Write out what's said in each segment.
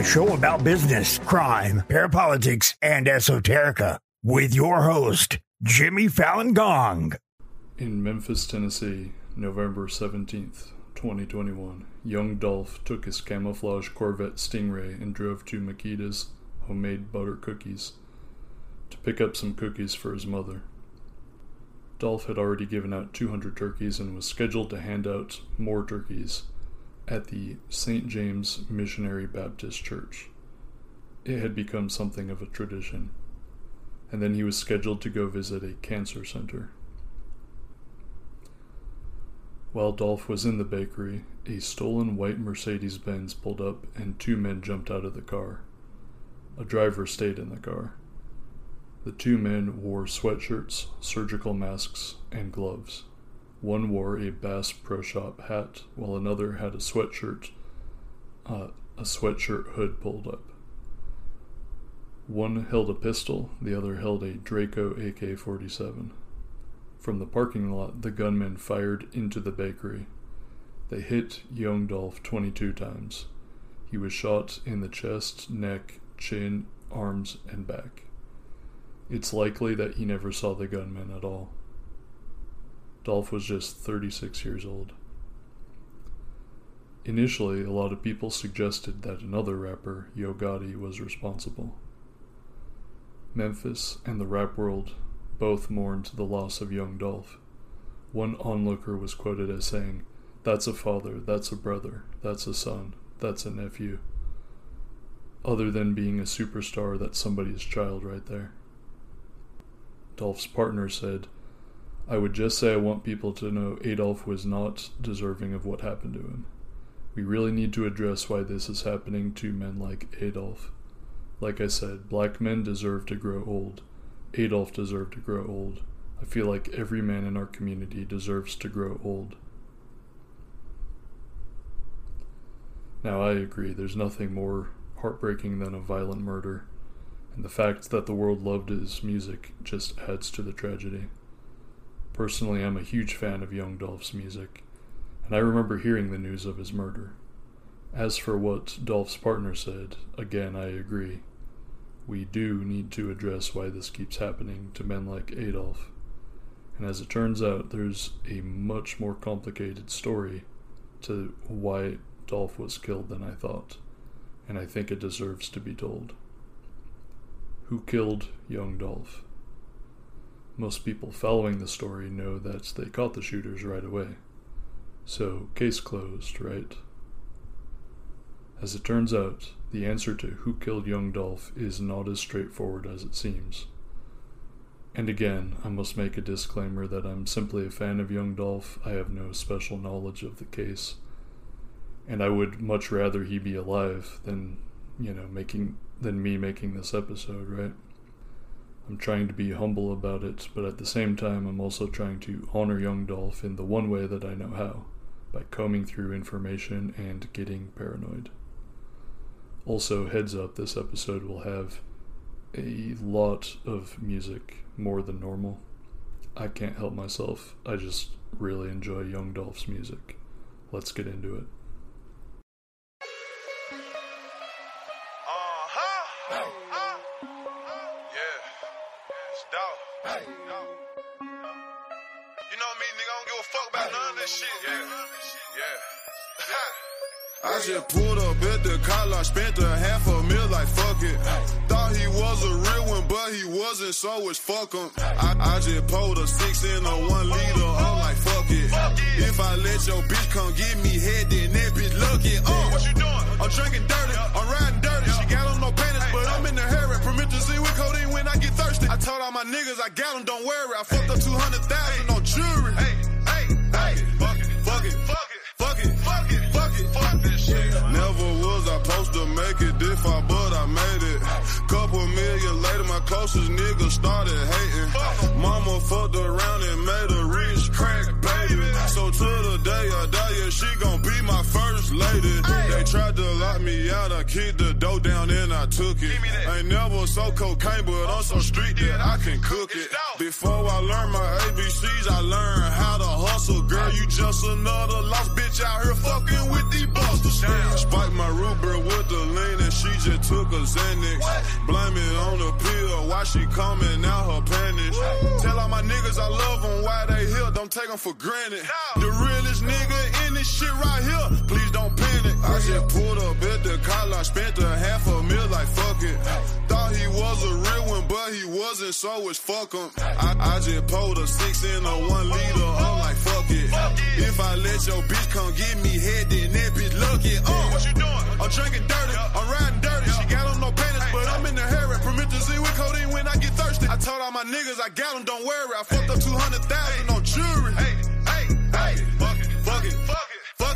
a show about business, crime, parapolitics, and esoterica, with your host, Jimmy Fallon Gong. In Memphis, Tennessee, November 17th, 2021, young Dolph took his camouflage Corvette Stingray and drove to Makeda's homemade butter cookies to pick up some cookies for his mother. Dolph had already given out 200 turkeys and was scheduled to hand out more turkeys at the St. James Missionary Baptist Church. It had become something of a tradition, and then he was scheduled to go visit a cancer center. While Dolph was in the bakery, a stolen white Mercedes Benz pulled up and two men jumped out of the car. A driver stayed in the car. The two men wore sweatshirts, surgical masks, and gloves. One wore a Bass Pro Shop hat, while another had a sweatshirt, uh, a sweatshirt hood pulled up. One held a pistol, the other held a Draco AK 47. From the parking lot, the gunmen fired into the bakery. They hit young Dolph 22 times. He was shot in the chest, neck, chin, arms, and back. It's likely that he never saw the gunmen at all. Dolph was just 36 years old. Initially, a lot of people suggested that another rapper, Yo Gotti, was responsible. Memphis and the rap world both mourned the loss of young Dolph. One onlooker was quoted as saying, That's a father, that's a brother, that's a son, that's a nephew. Other than being a superstar, that's somebody's child right there. Dolph's partner said, I would just say I want people to know Adolph was not deserving of what happened to him. We really need to address why this is happening to men like Adolph. Like I said, black men deserve to grow old. Adolph deserved to grow old. I feel like every man in our community deserves to grow old. Now, I agree, there's nothing more heartbreaking than a violent murder, and the fact that the world loved his music just adds to the tragedy. Personally, I'm a huge fan of Young Dolph's music, and I remember hearing the news of his murder. As for what Dolph's partner said, again, I agree. We do need to address why this keeps happening to men like Adolph. And as it turns out, there's a much more complicated story to why Dolph was killed than I thought, and I think it deserves to be told. Who killed young Dolph? Most people following the story know that they caught the shooters right away. So, case closed, right? As it turns out, the answer to who killed young Dolph is not as straightforward as it seems. And again, I must make a disclaimer that I'm simply a fan of young Dolph. I have no special knowledge of the case. And I would much rather he be alive than, you know, making than me making this episode, right? I'm trying to be humble about it, but at the same time, I'm also trying to honor young Dolph in the one way that I know how by combing through information and getting paranoid. Also, heads up, this episode will have a lot of music, more than normal. I can't help myself. I just really enjoy Young Dolph's music. Let's get into it. I just pulled up at the car spent a half a mil like fuck it. Thought he was a real one, but he wasn't, so it's fuck him. I, I just pulled a six in a one liter, I'm like fuck it. If I let your bitch come get me head, then that bitch lucky. Uh, what you doing? I'm drinking dirty, I'm riding dirty. She got on no panties, but I'm in the hair promethazine with codeine when I get thirsty. I told all my niggas I got them, don't worry. I fucked up 200,000 on fuck this shit. Never was I supposed to make it this far, but I made it. Couple million later, my closest nigga started hating. Mama fucked around and made a rich crack baby. So to the day I die, yeah, she gon' be my first lady. They tried to lock me out, I kicked the dough down and I took it. Ain't never so cocaine, but I'm so street that I can cook it. Before I learned my ABCs, I learned how to hustle. Girl, you just another lost bitch out here fucking with these busters. Spike my Ruber with the lean and she just took a Xanax. Blame it on the pill, why she coming out her panties. Tell all my niggas I love them, why they here, don't take them for granted. No. The realest nigga this shit right here, please don't panic. I just pulled up at the collar, spent a half a mil like fuck it. Thought he was a real one, but he wasn't, so it's fuck him. I, I just pulled a six in a one liter, I'm like fuck it. If I let your bitch come get me head, then that bitch lucky. Uh, what you doing? I'm drinking dirty, I'm riding dirty. She got on no panties, but I'm in the hair promethazine with codeine when I get thirsty. I told all my niggas I got them, don't worry. I fucked up 200,000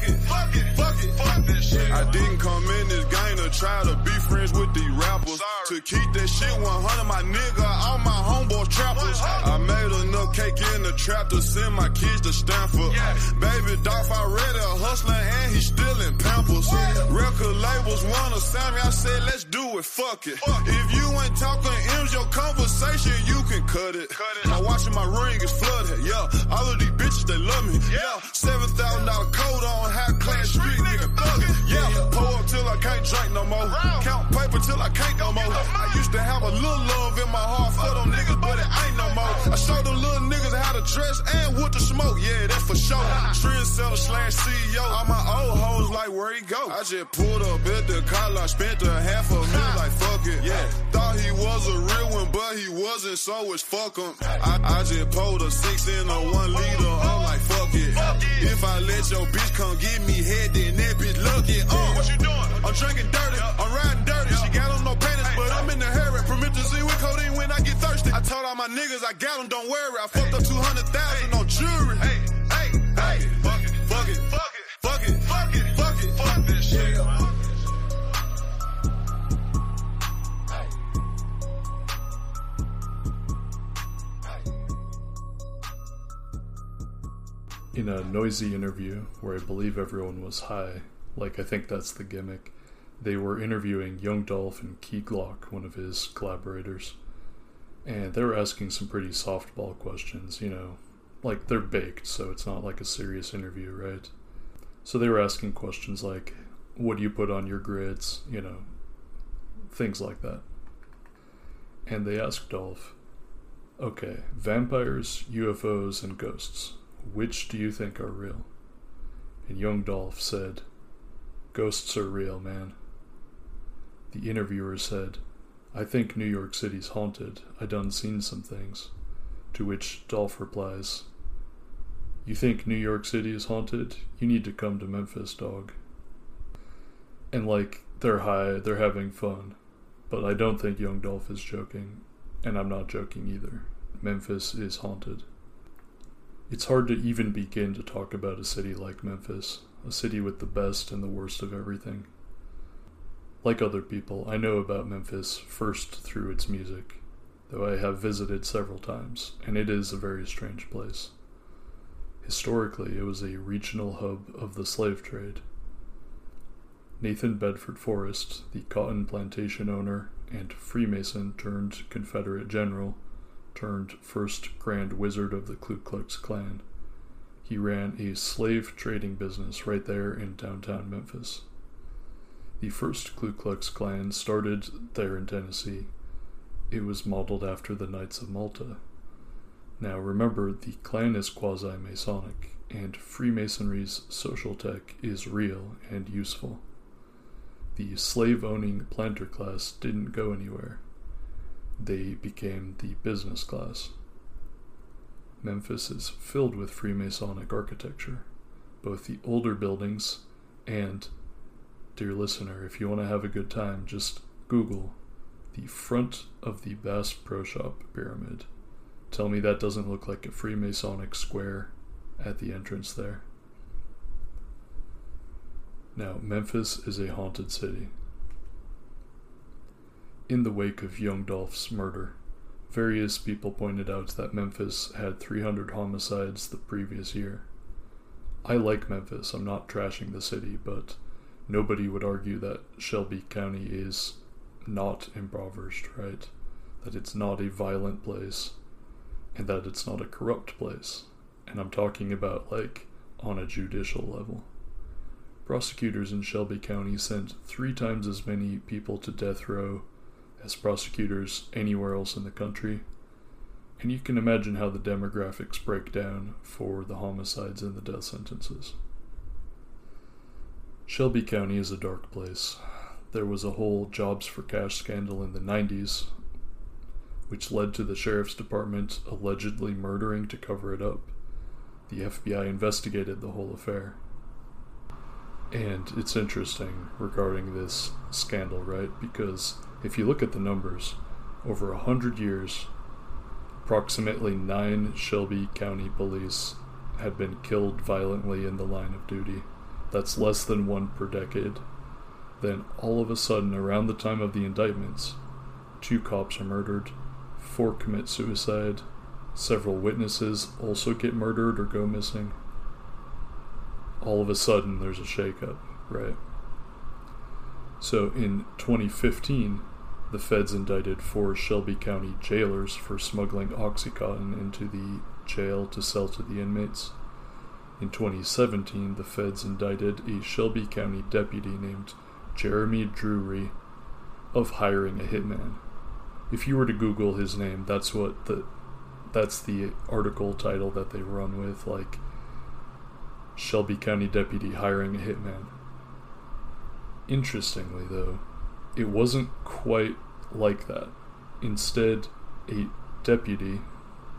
it, fuck it, fuck it, fuck it, fuck this shit. I didn't come in this game to try to be friends with these rappers. To keep that shit 100, my nigga, all my homeboys trappers. I made enough cake in the trap to send my kids to Stanford. Baby Dolph already a hustler and he's still in Pampers. Record labels wanna sign me, I said let's do it, fuck it. If you ain't talking M's, your conversation, you can cut it. My watch and my ring is flooded, yeah. All of these bitches, they love me, yeah. $7,000 coat on, high yeah. Pull up till I can't drink no more. Count paper till I can't no more. I used to have a little love in my heart for them niggas, but it ain't I showed them little niggas how to dress and what to smoke, yeah, that's for sure. Trendsetter slash CEO, all my old hoes like where he go. I just pulled up at the collar, spent a half a mil like fuck it, yeah. Thought he was a real one, but he wasn't, so it's fuck him. I, I just pulled a six in a one liter, I'm like fuck it. If I let your bitch come get me head, then that bitch lucky. Uh, what you doing? I'm drinking dirty, I'm riding dirty. She got on no panties, but I'm in the hair promethazine I told all my niggas I got them, don't worry. I fucked up 200,000 on jewelry. Hey, hey, hey, fuck it, fuck it, fuck it, fuck it, fuck it, fuck it, fuck this shit. In a noisy interview where I believe everyone was high, like I think that's the gimmick, they were interviewing Young Dolph and Key Glock, one of his collaborators. And they were asking some pretty softball questions, you know, like they're baked, so it's not like a serious interview, right? So they were asking questions like, what do you put on your grids, you know, things like that. And they asked Dolph, okay, vampires, UFOs, and ghosts, which do you think are real? And young Dolph said, Ghosts are real, man. The interviewer said, I think New York City's haunted. I done seen some things. To which Dolph replies, You think New York City is haunted? You need to come to Memphis, dog. And like, they're high, they're having fun. But I don't think young Dolph is joking. And I'm not joking either. Memphis is haunted. It's hard to even begin to talk about a city like Memphis, a city with the best and the worst of everything. Like other people, I know about Memphis first through its music, though I have visited several times, and it is a very strange place. Historically, it was a regional hub of the slave trade. Nathan Bedford Forrest, the cotton plantation owner and Freemason turned Confederate general, turned first Grand Wizard of the Ku Klux Klan. He ran a slave trading business right there in downtown Memphis. The first Ku Klux Klan started there in Tennessee. It was modeled after the Knights of Malta. Now remember, the Klan is quasi Masonic, and Freemasonry's social tech is real and useful. The slave owning planter class didn't go anywhere they became the business class. Memphis is filled with Freemasonic architecture, both the older buildings and, dear listener, if you want to have a good time, just Google the front of the Bass Pro Shop pyramid. Tell me that doesn't look like a Freemasonic square at the entrance there. Now, Memphis is a haunted city in the wake of Young Dolph's murder. Various people pointed out that Memphis had 300 homicides the previous year. I like Memphis, I'm not trashing the city, but nobody would argue that Shelby County is not impoverished, right? That it's not a violent place, and that it's not a corrupt place. And I'm talking about, like, on a judicial level. Prosecutors in Shelby County sent three times as many people to death row as prosecutors anywhere else in the country. And you can imagine how the demographics break down for the homicides and the death sentences. Shelby County is a dark place. There was a whole jobs for cash scandal in the 90s, which led to the sheriff's department allegedly murdering to cover it up. The FBI investigated the whole affair. And it's interesting regarding this scandal, right? Because if you look at the numbers, over a hundred years, approximately nine Shelby County police had been killed violently in the line of duty. That's less than one per decade. Then, all of a sudden, around the time of the indictments, two cops are murdered, four commit suicide, several witnesses also get murdered or go missing. All of a sudden, there's a shakeup, right? So, in 2015, the feds indicted four Shelby County jailers for smuggling Oxycontin into the jail to sell to the inmates. In 2017, the feds indicted a Shelby County deputy named Jeremy Drury of hiring a hitman. If you were to Google his name, that's what the that's the article title that they run with, like Shelby County deputy hiring a hitman. Interestingly, though, it wasn't quite like that. Instead, a deputy,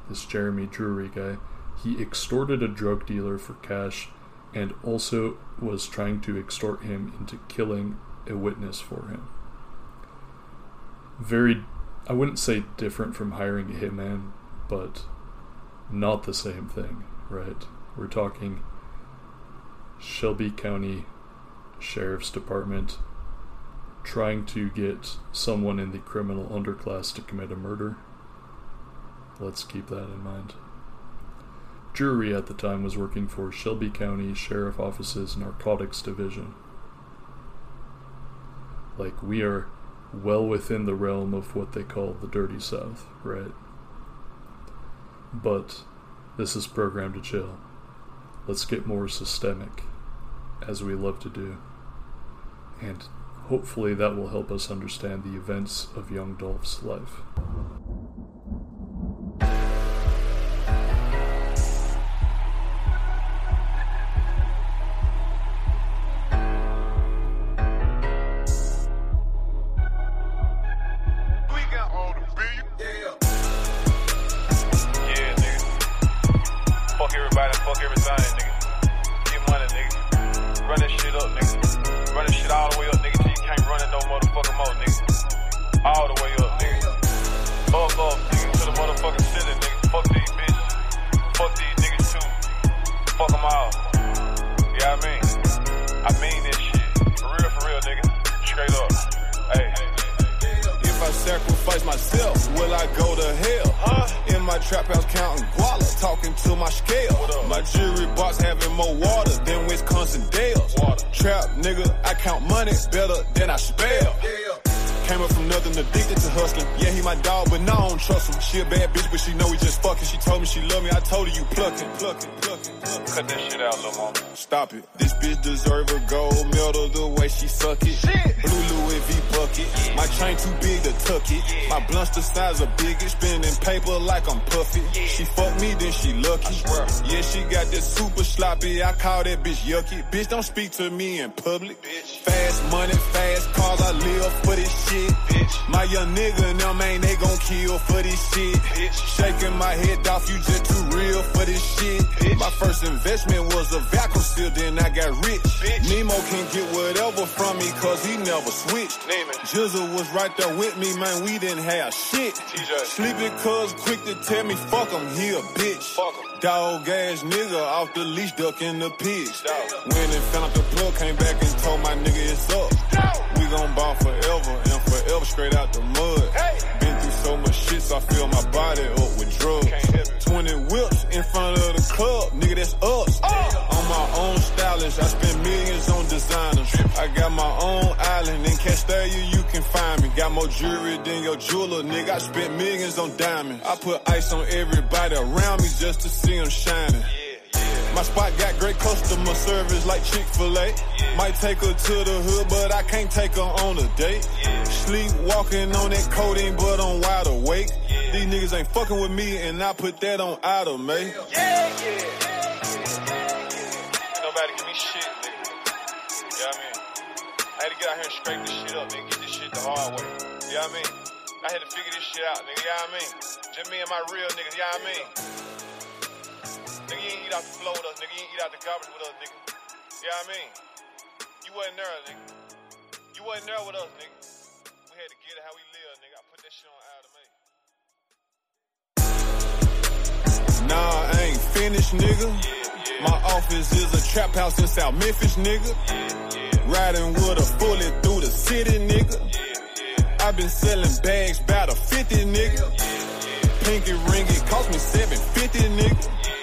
this Jeremy Drury guy, he extorted a drug dealer for cash and also was trying to extort him into killing a witness for him. Very, I wouldn't say different from hiring a hitman, but not the same thing, right? We're talking Shelby County Sheriff's Department trying to get someone in the criminal underclass to commit a murder. Let's keep that in mind. Drury at the time was working for Shelby County Sheriff Office's Narcotics Division. Like, we are well within the realm of what they call the Dirty South, right? But this is programmed to chill. Let's get more systemic, as we love to do. And hopefully that will help us understand the events of young Dolph's life. Like I'm puffy. She fuck me, then she lucky. Yeah, she got that super sloppy. I call that bitch yucky. Bitch, don't speak to me in public. Fast money, fast cars, I live for this shit. My young nigga and them ain't they gon' kill for this shit. Shaking my head off, you just too real for this shit. My first investment was a vacuum seal, then I got rich. Nemo can't get whatever from me, cause he never switched. Jizzle was right there with me, man, we didn't have shit. TJ. Sleepy cuz quick to tell me, fuck him, he a bitch. Dog ass nigga off the leash, ducking the pigs. Went and found out the plug, came back and told my nigga it's up. We gon' ball forever straight out the mud. Been through so much shit, so I fill my body up with drugs. 20 whips in front of the club, nigga, that's us. On my own stylist, I spend millions on designers. I got my own island in Castalia, you can find me. Got more jewelry than your jeweler, nigga. I spent millions on diamonds. I put ice on everybody around me just to see them shining. My spot got great customer service like Chick-fil-A. Might take her to the hood, but I can't take her on a date. Sleep walking on that codeine, but I'm wide awake. These niggas ain't fucking with me, and I put that on man. Yeah, yeah. Nobody give me shit, nigga. What I mean? I had to get out here and scrape this shit up, nigga. Get this shit the hard way. You know what I mean? I had to figure this shit out, nigga. What I mean? Just me and my real niggas, what I mean? Nigga, you ain't eat out the floor with us, nigga. You ain't eat out the garbage with us, nigga. You know I mean? You wasn't there, nigga. You wasn't there with us, nigga. We had to get it how we live, nigga. I put that shit on Adam, man. Nah, I ain't finished, nigga. My office is a trap house in South Memphis, nigga. Riding with a bullet through the city, nigga. i been selling bags about a 50, nigga. Pinky ring, it cost me 750, nigga.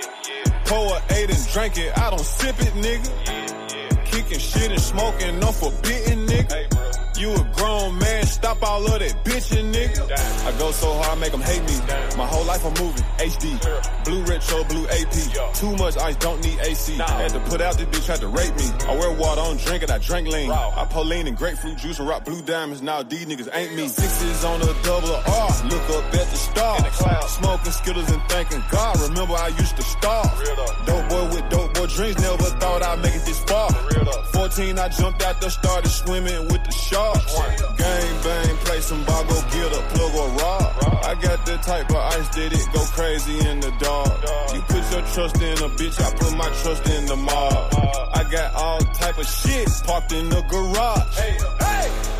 Pour a eight and drink it, I don't sip it, nigga. Kicking shit and smoking, no forbidden, nigga. You a grown man, stop all of that bitching, nigga. I go so hard, make them hate me. My whole life I'm moving, HD. Blue retro, blue AP. Too much ice, don't need AC. Had to put out this bitch, tried to rape me. I wear water, don't drink it, I drink lean. I pull lean and grapefruit juice and rock blue diamonds. Now these niggas ain't me. Sixes on a double R. Look up at the stars. Smoking Skittles and thanking God. Remember I used to starve. Dope boy with dope boy dreams, never thought I'd make it this far. 14, I jumped out there, started swimming with the Gang bang, play some ball, go get a plug or rob. I got the type of ice that it go crazy in the dark. You put your trust in a bitch, I put my trust in the mob. I got all type of shit parked in the garage. Hey, hey.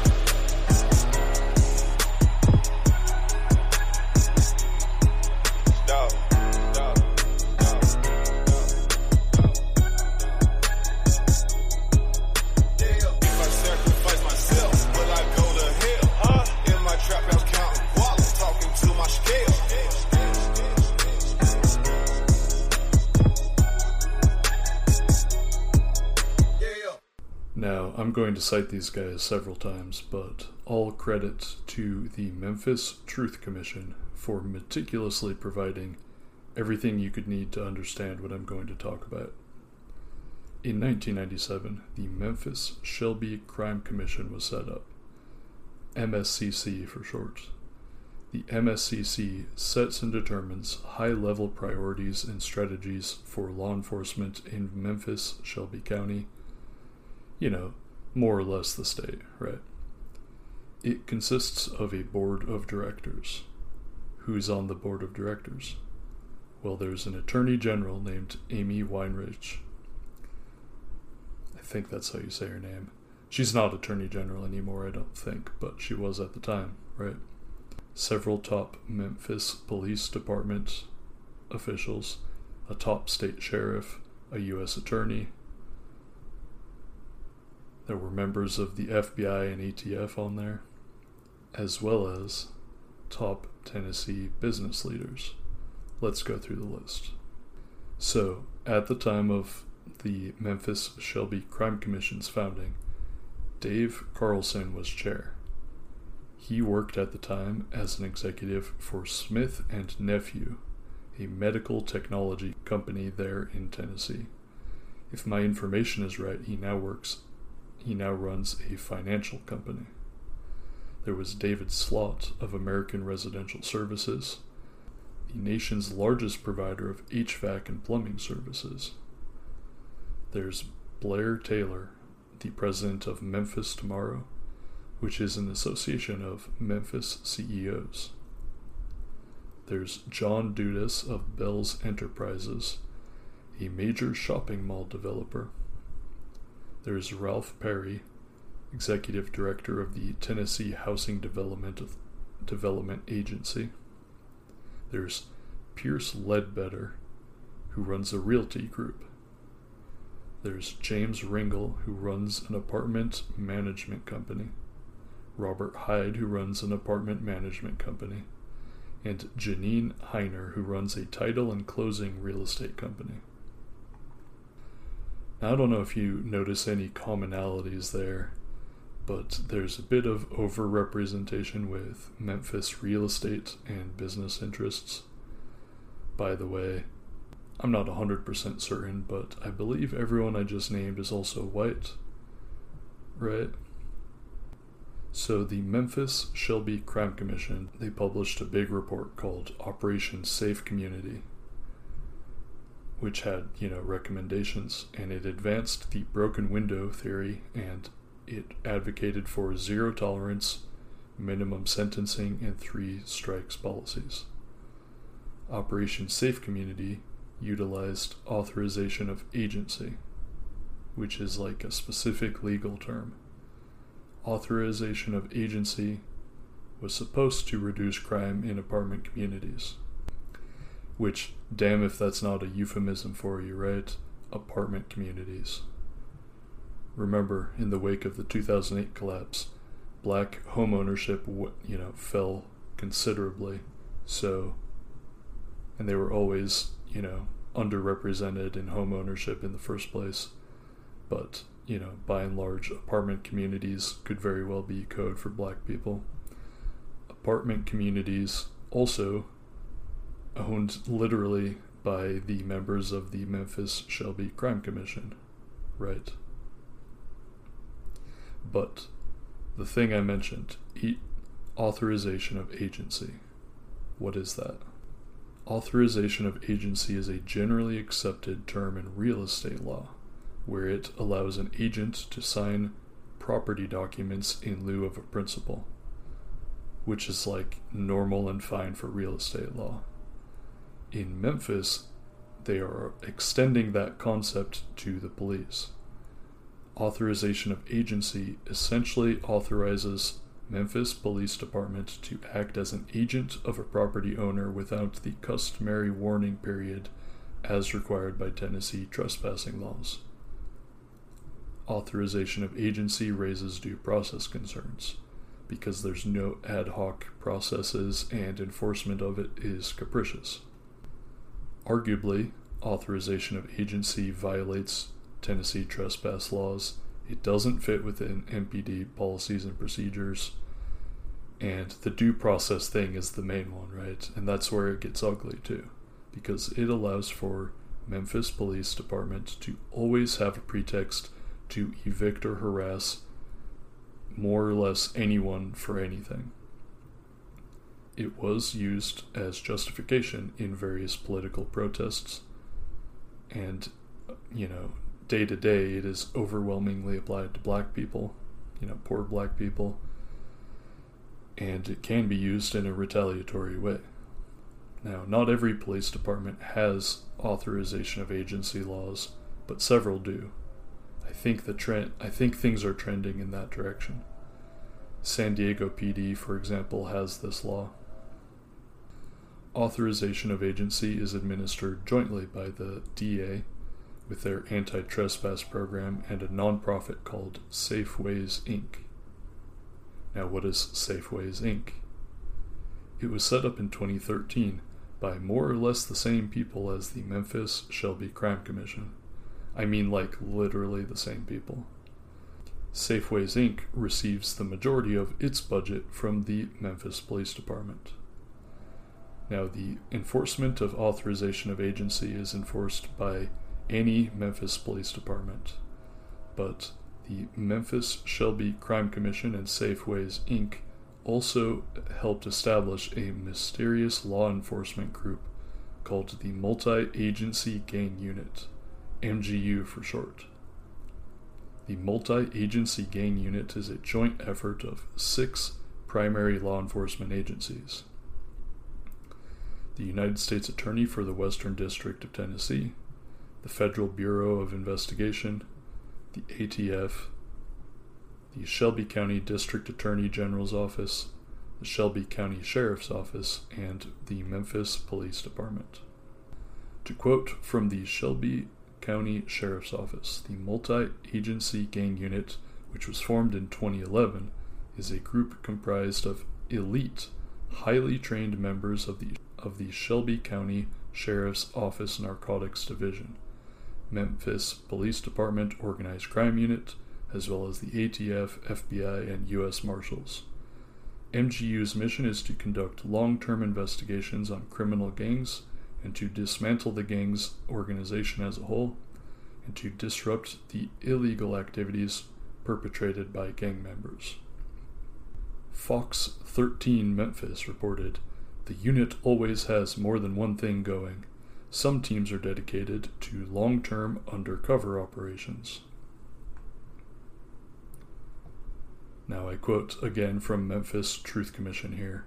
I'm going to cite these guys several times, but all credit to the Memphis Truth Commission for meticulously providing everything you could need to understand what I'm going to talk about. In 1997, the Memphis Shelby Crime Commission was set up, MSCC for short. The MSCC sets and determines high level priorities and strategies for law enforcement in Memphis, Shelby County. You know, more or less the state, right? It consists of a board of directors. Who's on the board of directors? Well, there's an attorney general named Amy Weinreich. I think that's how you say her name. She's not attorney general anymore, I don't think, but she was at the time, right? Several top Memphis Police Department officials, a top state sheriff, a U.S. attorney, there were members of the FBI and ATF on there, as well as top Tennessee business leaders. Let's go through the list. So, at the time of the Memphis Shelby Crime Commission's founding, Dave Carlson was chair. He worked at the time as an executive for Smith and Nephew, a medical technology company there in Tennessee. If my information is right, he now works he now runs a financial company. There was David Slott of American Residential Services, the nation's largest provider of HVAC and plumbing services. There's Blair Taylor, the president of Memphis Tomorrow, which is an association of Memphis CEOs. There's John Dudas of Belz Enterprises, a major shopping mall developer. There's Ralph Perry, Executive Director of the Tennessee Housing Development Development Agency. There's Pierce Ledbetter, who runs a realty group. There's James Ringel, who runs an apartment management company. Robert Hyde, who runs an apartment management company. And Janine Heiner, who runs a title and closing real estate company. I don't know if you notice any commonalities there, but there's a bit of overrepresentation with Memphis real estate and business interests. By the way, I'm not 100% certain, but I believe everyone I just named is also white. Right? So the Memphis Shelby Crime Commission, they published a big report called Operation Safe Community, which had, you know, recommendations and it advanced the broken window theory and it advocated for zero tolerance, minimum sentencing and three strikes policies. Operation Safe Community utilized authorization of agency, which is like a specific legal term authorization of agency was supposed to reduce crime in apartment communities. Which, damn if that's not a euphemism for you, right? Apartment communities. Remember, in the wake of the 2008 collapse, black homeownership, you know, fell considerably. So, and they were always, you know, underrepresented in homeownership in the first place. But you know, by and large, apartment communities could very well be code for black people. Apartment communities also owned literally by the members of the Memphis Shelby Crime Commission, right? But the thing I mentioned, e- authorization of agency. What is that? Authorization of agency is a generally accepted term in real estate law where it allows an agent to sign property documents in lieu of a principal, which is like normal and fine for real estate law. In Memphis, they are extending that concept to the police. Authorization of agency essentially authorizes Memphis Police Department to act as an agent of a property owner without the customary warning period as required by Tennessee trespassing laws authorization of agency raises due process concerns because there's no ad hoc processes and enforcement of it is capricious. Arguably, authorization of agency violates Tennessee trespass laws. It doesn't fit within MPD policies and procedures. And the due process thing is the main one, right? And that's where it gets ugly too, because it allows for Memphis Police Department to always have a pretext to evict or harass more or less anyone for anything. It was used as justification in various political protests, and, you know, day to day it is overwhelmingly applied to black people, you know, poor black people, and it can be used in a retaliatory way. Now, not every police department has authorization of agency laws, but several do. I think the trend I think things are trending in that direction. San Diego PD, for example, has this law. Authorization of agency is administered jointly by the DA with their anti trespass program and a nonprofit called Safeways Inc. Now, what is Safeways Inc.? It was set up in 2013 by more or less the same people as the Memphis Shelby Crime Commission. I mean, like, literally the same people. Safeways Inc. receives the majority of its budget from the Memphis Police Department. Now, the enforcement of authorization of agency is enforced by any Memphis Police Department, but the Memphis Shelby Crime Commission and Safeways Inc. also helped establish a mysterious law enforcement group called the Multi Agency Gang Unit. MGU for short. The Multi Agency Gang Unit is a joint effort of six primary law enforcement agencies the United States Attorney for the Western District of Tennessee, the Federal Bureau of Investigation, the ATF, the Shelby County District Attorney General's Office, the Shelby County Sheriff's Office, and the Memphis Police Department. To quote from the Shelby County Sheriff's Office. The multi agency gang unit, which was formed in 2011, is a group comprised of elite, highly trained members of the, of the Shelby County Sheriff's Office Narcotics Division, Memphis Police Department Organized Crime Unit, as well as the ATF, FBI, and U.S. Marshals. MGU's mission is to conduct long term investigations on criminal gangs and to dismantle the gang's organization as a whole, and to disrupt the illegal activities perpetrated by gang members. Fox 13 Memphis reported The unit always has more than one thing going. Some teams are dedicated to long term undercover operations. Now I quote again from Memphis Truth Commission here.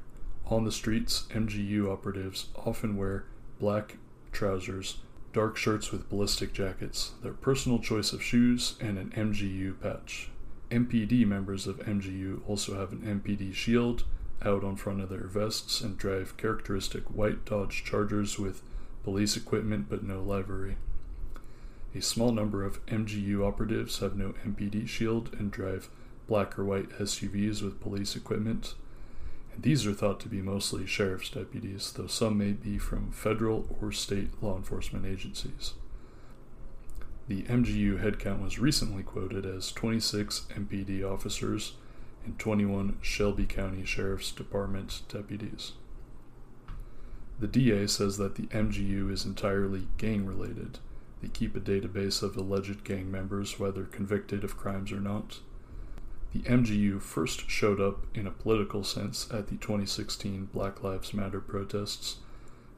On the streets, MGU operatives often wear black trousers, dark shirts with ballistic jackets, their personal choice of shoes, and an MGU patch. MPD members of MGU also have an MPD shield out on front of their vests and drive characteristic white Dodge Chargers with police equipment but no livery. A small number of MGU operatives have no MPD shield and drive black or white SUVs with police equipment. And these are thought to be mostly sheriff's deputies, though some may be from federal or state law enforcement agencies. The MGU headcount was recently quoted as 26 MPD officers and 21 Shelby County Sheriff's Department deputies. The DA says that the MGU is entirely gang related. They keep a database of alleged gang members, whether convicted of crimes or not. The MGU first showed up in a political sense at the 2016 Black Lives Matter protests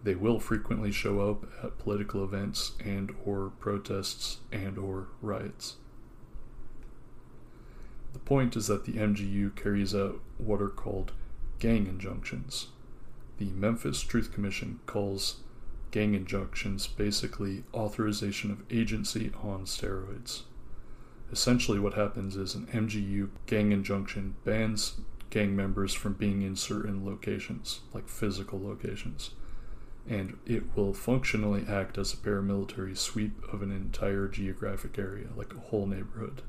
they will frequently show up at political events and or protests and or riots. The point is that the MGU carries out what are called gang injunctions. The Memphis Truth Commission calls gang injunctions basically authorization of agency on steroids. Essentially, what happens is an MGU gang injunction bans gang members from being in certain locations, like physical locations and it will functionally act as a paramilitary sweep of an entire geographic area, like a whole neighborhood.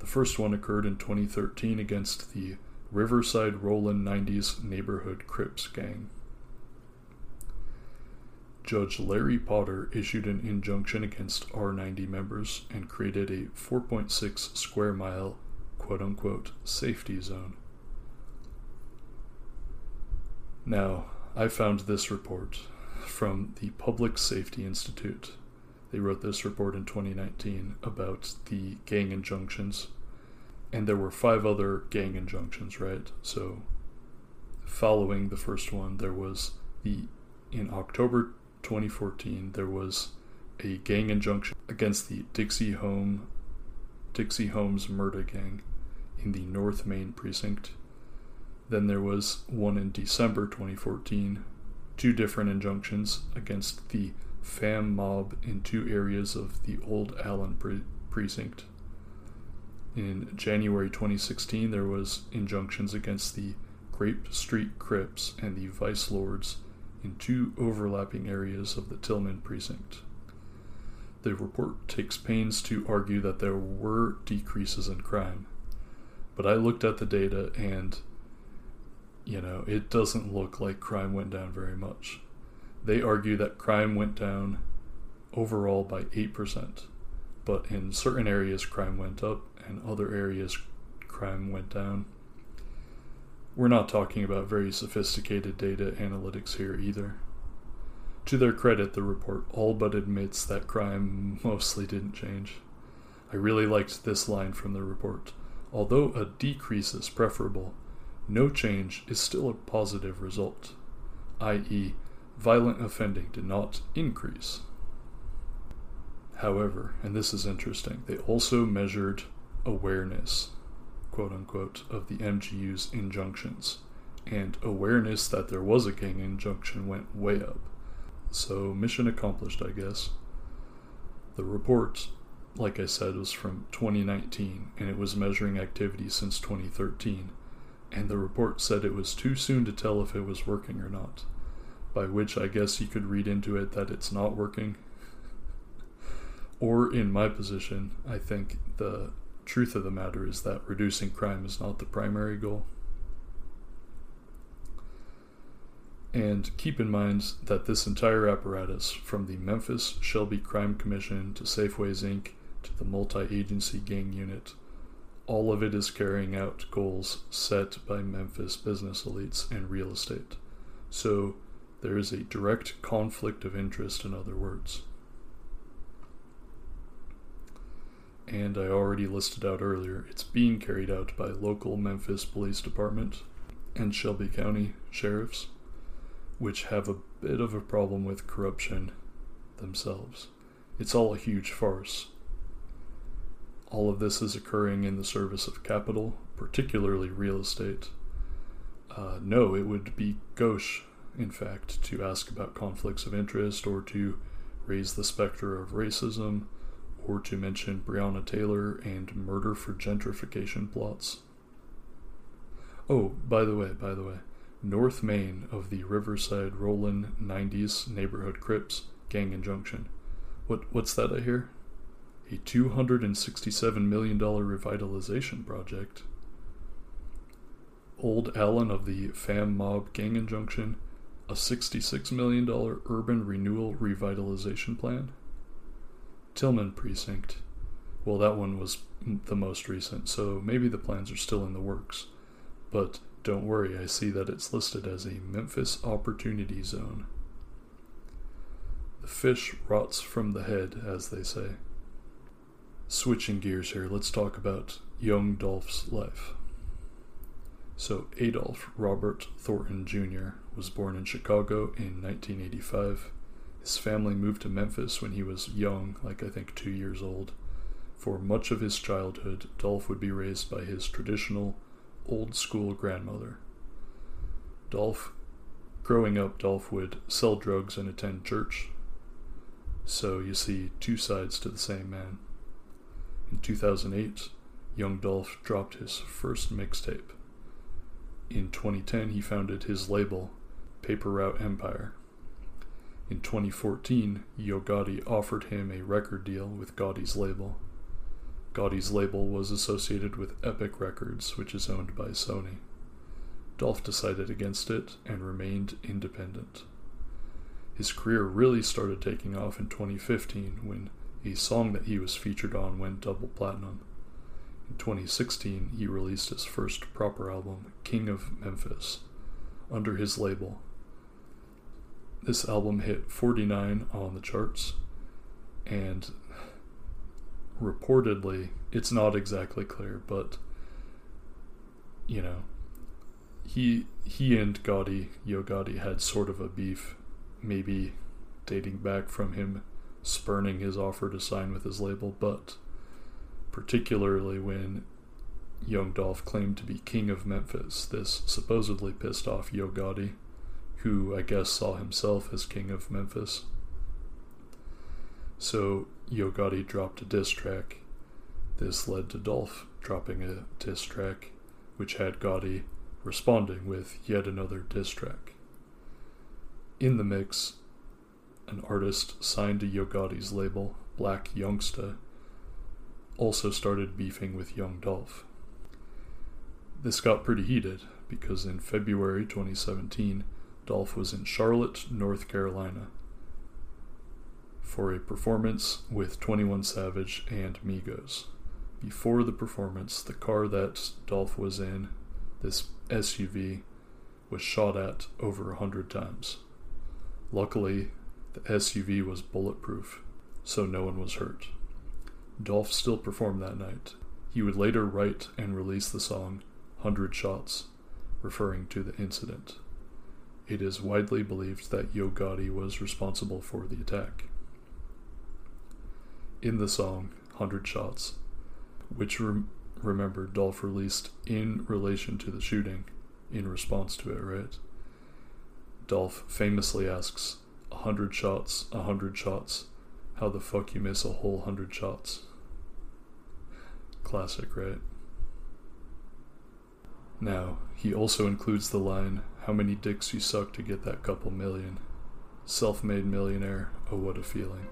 The first one occurred in 2013 against the Riverside Rollin 90s neighborhood Crips gang. Judge Larry Potter issued an injunction against R90 members and created a 4.6 square mile quote unquote safety zone. Now, I found this report from the Public Safety Institute. They wrote this report in 2019 about the gang injunctions. And there were five other gang injunctions, right? So, following the first one, there was the, in October 2014, there was a gang injunction against the Dixie Home, Dixie Homes murder gang in the North Main precinct then there was one in December 2014, two different injunctions against the fam mob in two areas of the Old Allen pre- precinct. In January 2016, there was injunctions against the Grape Street Crips and the Vice Lords in two overlapping areas of the Tillman precinct. The report takes pains to argue that there were decreases in crime, but I looked at the data and you know, it doesn't look like crime went down very much. They argue that crime went down overall by 8%, but in certain areas, crime went up, and other areas, crime went down. We're not talking about very sophisticated data analytics here either. To their credit, the report all but admits that crime mostly didn't change. I really liked this line from the report. Although a decrease is preferable, no change is still a positive result, i.e., violent offending did not increase. However, and this is interesting, they also measured awareness, quote unquote, of the MGU's injunctions, and awareness that there was a gang injunction went way up. So, mission accomplished, I guess. The report, like I said, was from 2019, and it was measuring activity since 2013 and the report said it was too soon to tell if it was working or not. By which I guess you could read into it that it's not working. or in my position, I think the truth of the matter is that reducing crime is not the primary goal. And keep in mind that this entire apparatus, from the Memphis Shelby Crime Commission to Safeways Inc. to the multi agency gang unit, all of it is carrying out goals set by Memphis business elites and real estate. So There is a direct conflict of interest, in other words. And I already listed out earlier, it's being carried out by local Memphis Police Department and Shelby County sheriffs, which have a bit of a problem with corruption themselves. It's all a huge farce. All of this is occurring in the service of capital, particularly real estate. Uh, no, it would be gauche in fact, to ask about conflicts of interest or to raise the specter of racism or to mention Breonna Taylor and murder for gentrification plots. Oh, by the way, by the way, North Main of the Riverside Rollin 90s neighborhood Crips gang injunction. What what's that I hear? A $267 million revitalization project. Old Allen of the Fam Mob gang injunction a $66 million urban renewal revitalization plan. Tillman Precinct. Well, that one was the most recent, so maybe the plans are still in the works. But don't worry, I see that it's listed as a Memphis Opportunity Zone. The fish rots from the head, as they say. Switching gears here, let's talk about young Dolph's life. So, Adolph Robert Thornton Jr. was born in Chicago in 1985. His family moved to Memphis when he was young, like I think two years old. For much of his childhood, Dolph would be raised by his traditional, old school grandmother. Dolph, growing up, Dolph would sell drugs and attend church. So you see two sides to the same man. In 2008, young Dolph dropped his first mixtape. In 2010, he founded his label, Paper Route Empire. In 2014, Yo Gotti offered him a record deal with Gotti's label. Gotti's label was associated with Epic Records, which is owned by Sony. Dolph decided against it and remained independent. His career really started taking off in 2015 when a song that he was featured on went double platinum. In 2016, he released his first proper album, King of Memphis, under his label. This album hit 49 on the charts, and reportedly, it's not exactly clear, but you know, he he and Gotti, Yo Gotti, had sort of a beef, maybe dating back from him spurning his offer to sign with his label, but particularly when Young Dolph claimed to be king of Memphis. This supposedly pissed off Yo Gotti, who I guess saw himself as king of Memphis. So Yo Gotti dropped a diss track. This led to Dolph dropping a diss track, which had Gotti responding with yet another diss track. In the mix, an artist signed to Yo Gotti's label, Black Youngsta, also started beefing with young Dolph. This got pretty heated because in February 2017, Dolph was in Charlotte, North Carolina for a performance with 21 Savage and Migos. Before the performance, the car that Dolph was in, this SUV, was shot at over a hundred times. Luckily, the SUV was bulletproof, so no one was hurt. Dolph still performed that night. He would later write and release the song Hundred Shots, referring to the incident. It is widely believed that Yo Gotti was responsible for the attack. In the song Hundred Shots, which rem- remember Dolph released in relation to the shooting, in response to it, right? Dolph famously asks, A hundred shots, a hundred shots, how the fuck you miss a whole hundred shots? Classic, right? Now, he also includes the line, How many dicks you suck to get that couple million? Self made millionaire, oh what a feeling.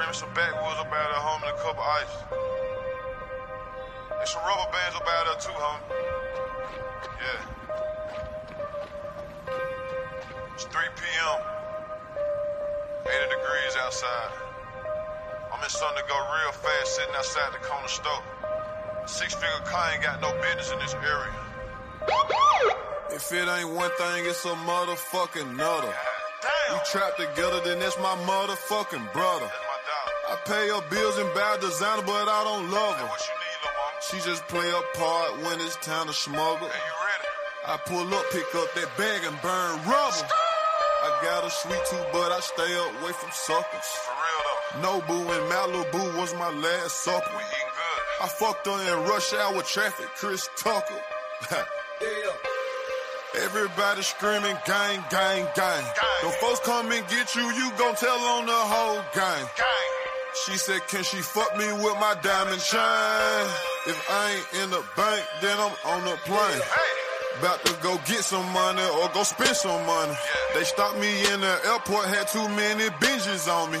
Bring me some backwoods up out of home and a cup of ice. There's some rubber bands up out there too, homie. Yeah. It's 3 p.m. 80 degrees outside. I'm in something to go real fast sitting outside the corner store. Six figure car ain't got no business in this area. If it ain't one thing, it's a motherfucking nutter. We trapped together, then that's my motherfucking brother. I pay her bills and buy designer, but I don't love her. She just play a part when it's time to smuggle. I pull up, pick up that bag and burn rubber. I got a sweet tooth, but I stay away from suckers. For real though. Nobu and Malibu was my last supper. We eating good. I fucked her in rush hour traffic, Chris Tucker. Everybody screaming gang, gang, gang. The folks come and get you, you gon' tell on the whole gang. gang. She said, can she fuck me with my diamond chain? If I ain't in the bank, then I'm on the plane. About to go get some money or go spend some money. They stopped me in the airport, had too many binges on me.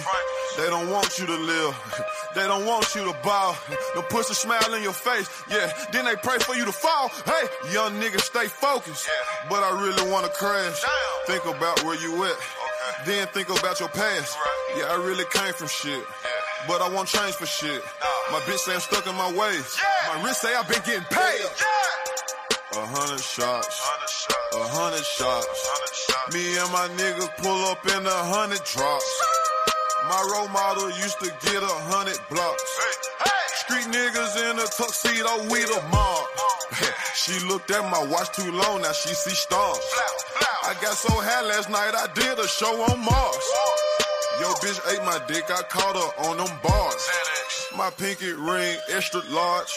They don't want you to live. They don't want you to ball. They'll push a smile in your face. Yeah, then they pray for you to fall. Hey, young nigga, stay focused. But I really wanna crash. Think about where you at. Then think about your past. Yeah, I really came from shit. But I won't change for shit. My bitch say I'm stuck in my ways. My wrist say I've been getting paid. A hundred shots, a hundred shots. Me and my niggas pull up in a hundred drops. My role model used to get a hundred blocks. Street niggas in a tuxedo with a mob. she looked at my watch too long, now she see stars. I got so high last night, I did a show on Mars. Yo, bitch ate my dick, I caught her on them bars. My pinky ring, extra large.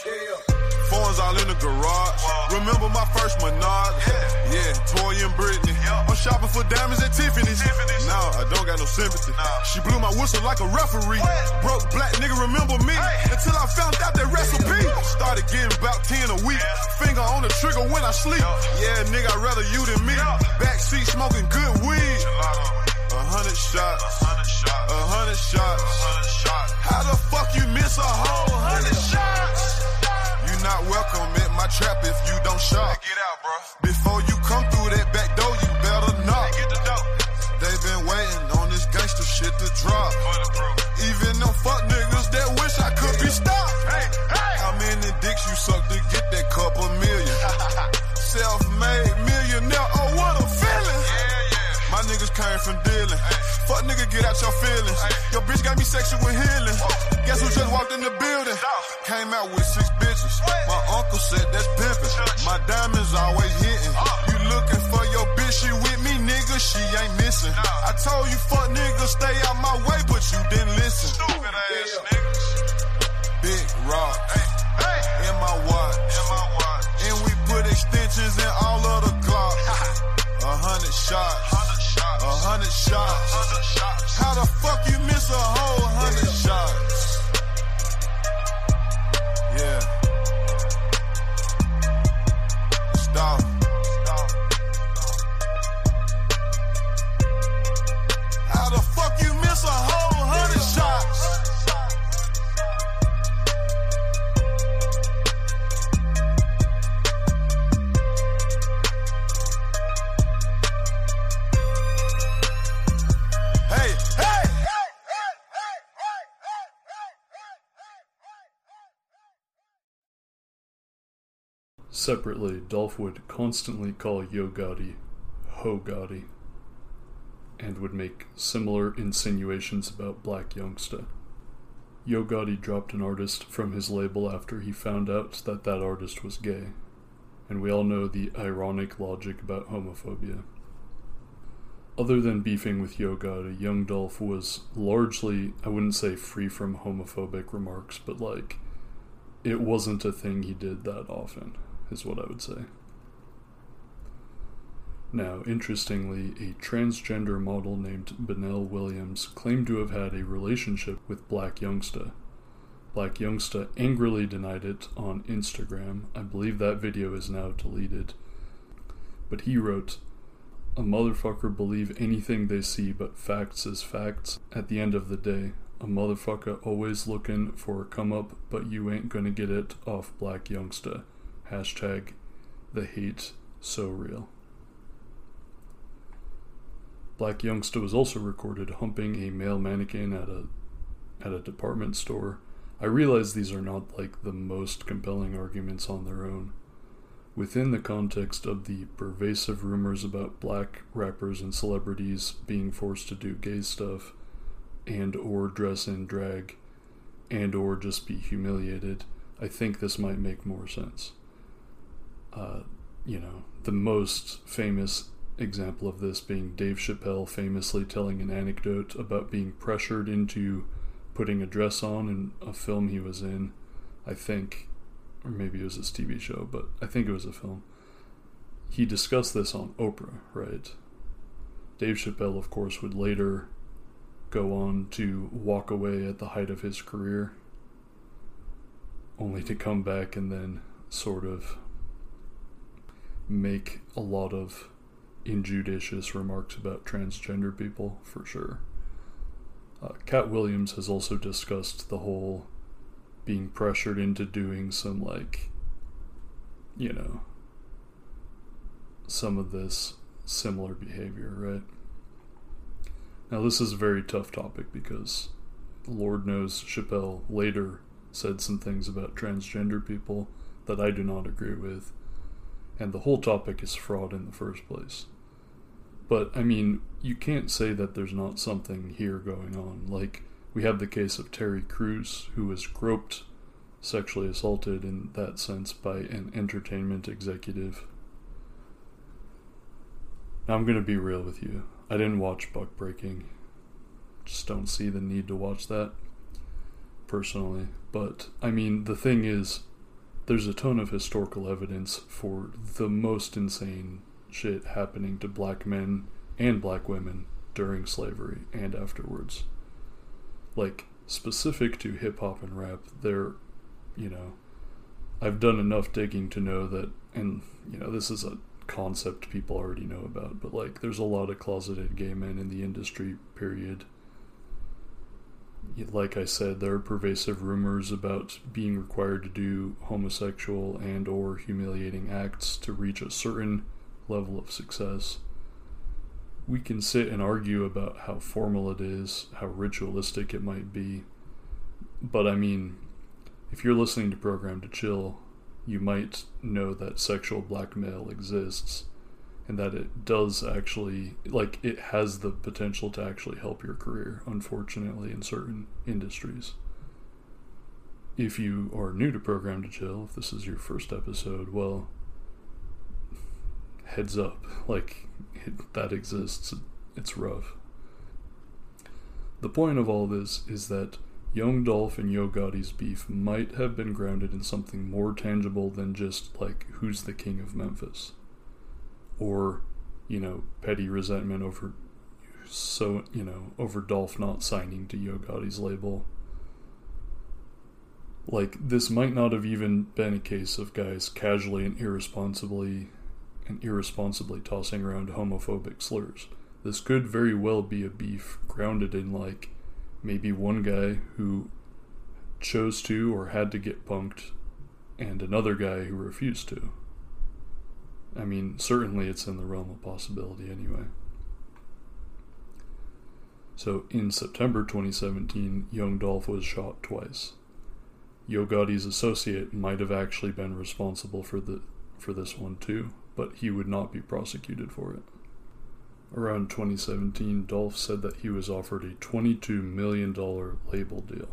Phones all in the garage. Remember my first Menard? Yeah, Toy and Britney. I'm shopping for diamonds at Tiffany's. Nah, I don't got no sympathy. She blew my whistle like a referee. Broke black nigga, remember me? Until I found out that recipe. Started getting about 10 a week. Finger on the trigger when I sleep. Yeah, nigga, I'd rather you than me. Backseat smoking good weed. A hundred shots. A hundred shots. How the fuck you miss a whole hundred shots? You not welcome at my trap if you don't shop. Get out, bro. Before you come through that back door, you better knock. Get the dope. They been waiting on this gangster shit to drop. Even them fuck niggas that wish I could be stopped. Hey, hey. How many dicks you suck to get that couple million? Self-made millionaire, oh, My niggas came from dealing. Fuck nigga, get out your feelings. Your bitch got me sexual with healing. Guess who just walked in the building? Came out with six bitches. My uncle said that's pimping. My diamonds always hitting. You looking for your bitch, she with me, nigga, she ain't missing. I told you fuck nigga, stay out my way, but you didn't listen. Stupid ass niggas. Big rock. In my watch. And we put extensions in all of the Glock. A hundred shots. Hundred shots. How the fuck you miss a whole hundred Separately, Dolph would constantly call Yo Gotti Ho Gotti and would make similar insinuations about Black Youngsta. Yo Gotti dropped an artist from his label after he found out that that artist was gay, and we all know the ironic logic about homophobia. Other than beefing with Yo Gotti, Young Dolph was largely, I wouldn't say free from homophobic remarks, but like, it wasn't a thing he did that often, is what I would say. Now, interestingly, a transgender model named Benell Williams claimed to have had a relationship with Black Youngsta. Black Youngsta angrily denied it on Instagram. I believe that video is now deleted. But he wrote, A motherfucker believe anything they see, but facts is facts. At the end of the day, a motherfucker always looking for a come up, but you ain't gonna get it off Black Youngsta. Hashtag the hate so real. Black Youngsta was also recorded humping a male mannequin at a at a department store. I realize these are not like the most compelling arguments on their own. Within the context of the pervasive rumors about black rappers and celebrities being forced to do gay stuff and or dress in drag and or just be humiliated, I think this might make more sense. Uh, you know, the most famous example of this being Dave Chappelle famously telling an anecdote about being pressured into putting a dress on in a film he was in. I think, or maybe it was his TV show, but I think it was a film. He discussed this on Oprah, right? Dave Chappelle, of course, would later go on to walk away at the height of his career, only to come back and then sort of make a lot of injudicious remarks about transgender people, for sure. Uh, Katt Williams has also discussed the whole being pressured into doing some, like, you know, some of this similar behavior, right? Now, this is a very tough topic because Lord knows Chappelle later said some things about transgender people that I do not agree with, and the whole topic is fraud in the first place. But I mean, you can't say that there's not something here going on. Like, we have the case of Terry Crews, who was groped, sexually assaulted in that sense by an entertainment executive. Now, I'm going to be real with you. I didn't watch Buck Breaking. Just don't see the need to watch that, personally. But, I mean, the thing is, there's a ton of historical evidence for the most insane shit happening to black men and black women during slavery and afterwards. Like, specific to hip hop and rap, there, you know, I've done enough digging to know that, and, you know, this is a concept people already know about, but, like, there's a lot of closeted gay men in the industry, period. Like I said, there are pervasive rumors about being required to do homosexual and or humiliating acts to reach a certain level of success. We can sit and argue about how formal it is, how ritualistic it might be, but I mean, if you're listening to Program to Chill, you might know that sexual blackmail exists and that it does actually, like, it has the potential to actually help your career, unfortunately, in certain industries. If you are new to Program to Chill, if this is your first episode, well, heads up, like it, that exists. It's rough. The point of all this is that Young Dolph and Yo Gotti's beef might have been grounded in something more tangible than just like who's the king of Memphis, or you know petty resentment over so you know over Dolph not signing to Yo Gotti's label. Like this might not have even been a case of guys casually and irresponsibly and irresponsibly tossing around homophobic slurs. This could very well be a beef grounded in, like, maybe one guy who chose to or had to get punked, and another guy who refused to. I mean, certainly it's in the realm of possibility anyway. So, in September 2017, Young Dolph was shot twice. Yo Gotti's associate might have actually been responsible for the for this one too but he would not be prosecuted for it. Around 2017, Dolph said that he was offered a $22 million label deal,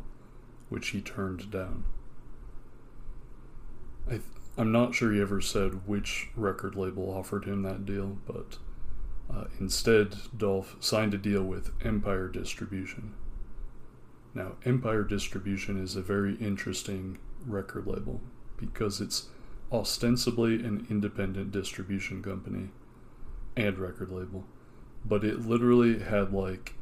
which he turned down. I th- I'm not sure he ever said which record label offered him that deal, but uh, instead, Dolph signed a deal with Empire Distribution. Now, Empire Distribution is a very interesting record label because it's ostensibly an independent distribution company and record label, but it literally had like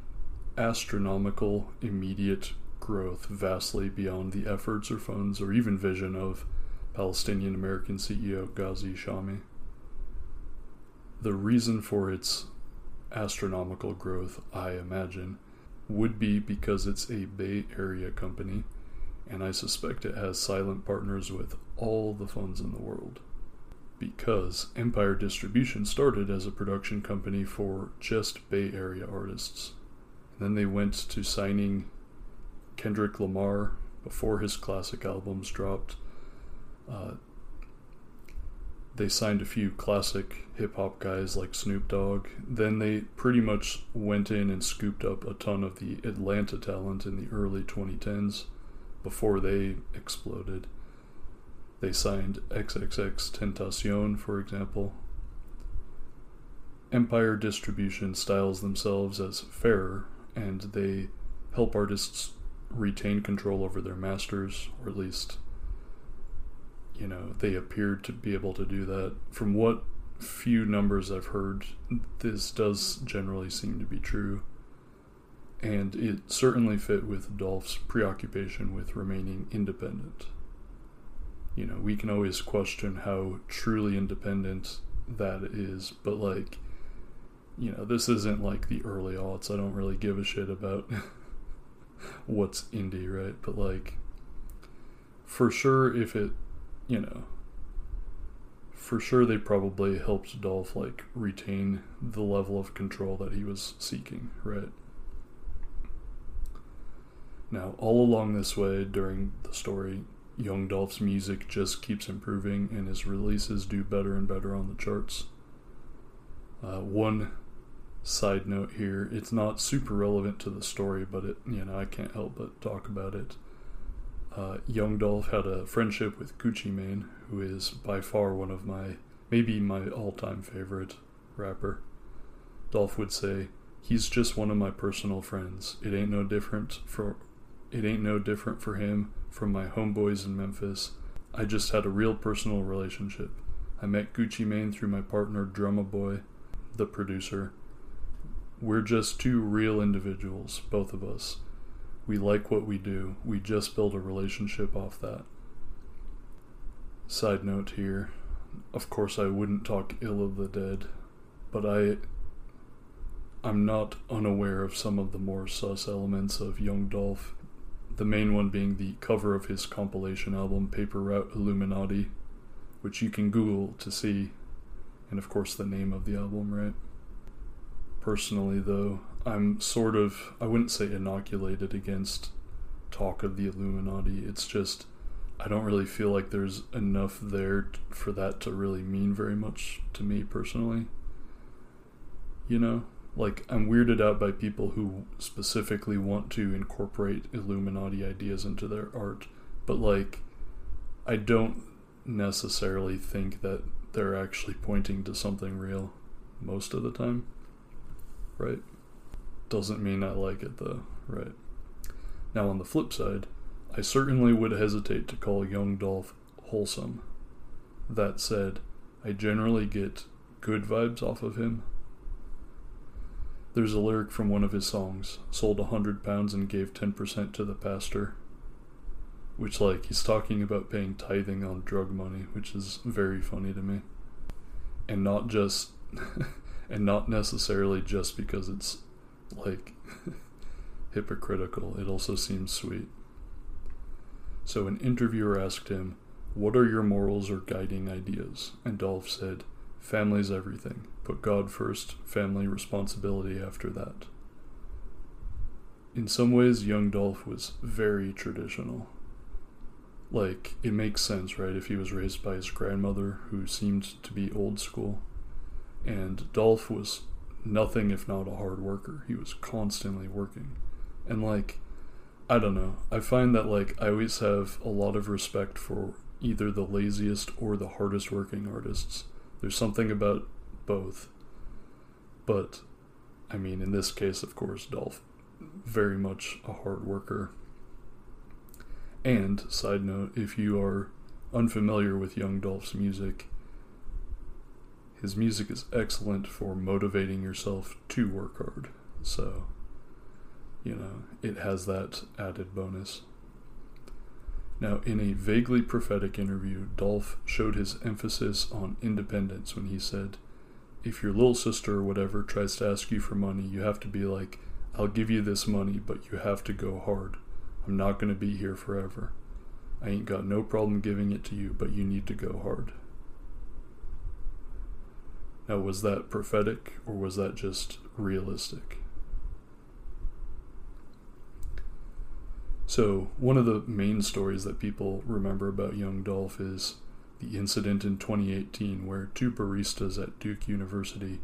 astronomical immediate growth vastly beyond the efforts or funds or even vision of Palestinian American CEO Ghazi Shami. The reason for its astronomical growth, I imagine, would be because it's a Bay Area company and I suspect it has silent partners with all the funds in the world. because Empire Distribution started as a production company for just Bay Area artists. And then they went to signing Kendrick Lamar before his classic albums dropped. Uh, they signed a few classic hip hop guys like Snoop Dogg. Then they pretty much went in and scooped up a ton of the Atlanta talent in the early 2010s before they exploded. They signed XXX Tentacion, for example. Empire Distribution styles themselves as fairer, and they help artists retain control over their masters, or at least, you know, they appear to be able to do that. From what few numbers I've heard, this does generally seem to be true. And it certainly fit with Dolph's preoccupation with remaining independent. You know, we can always question how truly independent that is, but like, you know, this isn't like the early aughts. I don't really give a shit about what's indie, right? But like, for sure, if it, you know, for sure they probably helped Dolph like retain the level of control that he was seeking, right? Now, all along this way during the story, Young Dolph's music just keeps improving and his releases do better and better on the charts. Uh, one side note here it's not super relevant to the story, but it, you know, I can't help but talk about it. Uh, Young Dolph had a friendship with Gucci Mane, who is by far one of my, maybe my all time favorite rapper. Dolph would say, He's just one of my personal friends. It ain't no different for it ain't no different for him from my homeboys in Memphis. I just had a real personal relationship. I met Gucci Mane through my partner Drumma Boy, the producer. We're just two real individuals, both of us. We like what we do. We just build a relationship off that. Side note here. Of course I wouldn't talk ill of the dead, but I I'm not unaware of some of the more sus elements of Young Dolph the main one being the cover of his compilation album Paper Route Illuminati, which you can Google to see, and of course the name of the album, right? Personally, though, I'm sort of, I wouldn't say inoculated against talk of the Illuminati. It's just, I don't really feel like there's enough there for that to really mean very much to me personally. You know? like I'm weirded out by people who specifically want to incorporate Illuminati ideas into their art, but like I don't necessarily think that they're actually pointing to something real most of the time. Right? Doesn't mean I like it though, right? Now on the flip side, I certainly would hesitate to call Young Dolph wholesome. That said, I generally get good vibes off of him there's a lyric from one of his songs sold a hundred pounds and gave 10% to the pastor. Which, like, he's talking about paying tithing on drug money, which is very funny to me. And not just, and not necessarily just because it's, like, hypocritical. It also seems sweet. So, an interviewer asked him, What are your morals or guiding ideas? And Dolph said, Family's everything. Put God first, family responsibility after that. In some ways, young Dolph was very traditional. Like, it makes sense, right, if he was raised by his grandmother, who seemed to be old school. And Dolph was nothing if not a hard worker. He was constantly working. And, like, I don't know. I find that, like, I always have a lot of respect for either the laziest or the hardest working artists. There's something about both. But, I mean, in this case, of course, Dolph, very much a hard worker. And, side note, if you are unfamiliar with Young Dolph's music, his music is excellent for motivating yourself to work hard. So, you know, it has that added bonus. Now, in a vaguely prophetic interview, Dolph showed his emphasis on independence when he said, If your little sister or whatever tries to ask you for money, you have to be like, I'll give you this money, but you have to go hard. I'm not going to be here forever. I ain't got no problem giving it to you, but you need to go hard. Now, was that prophetic or was that just realistic? So, one of the main stories that people remember about Young Dolph is the incident in 2018 where two baristas at Duke University,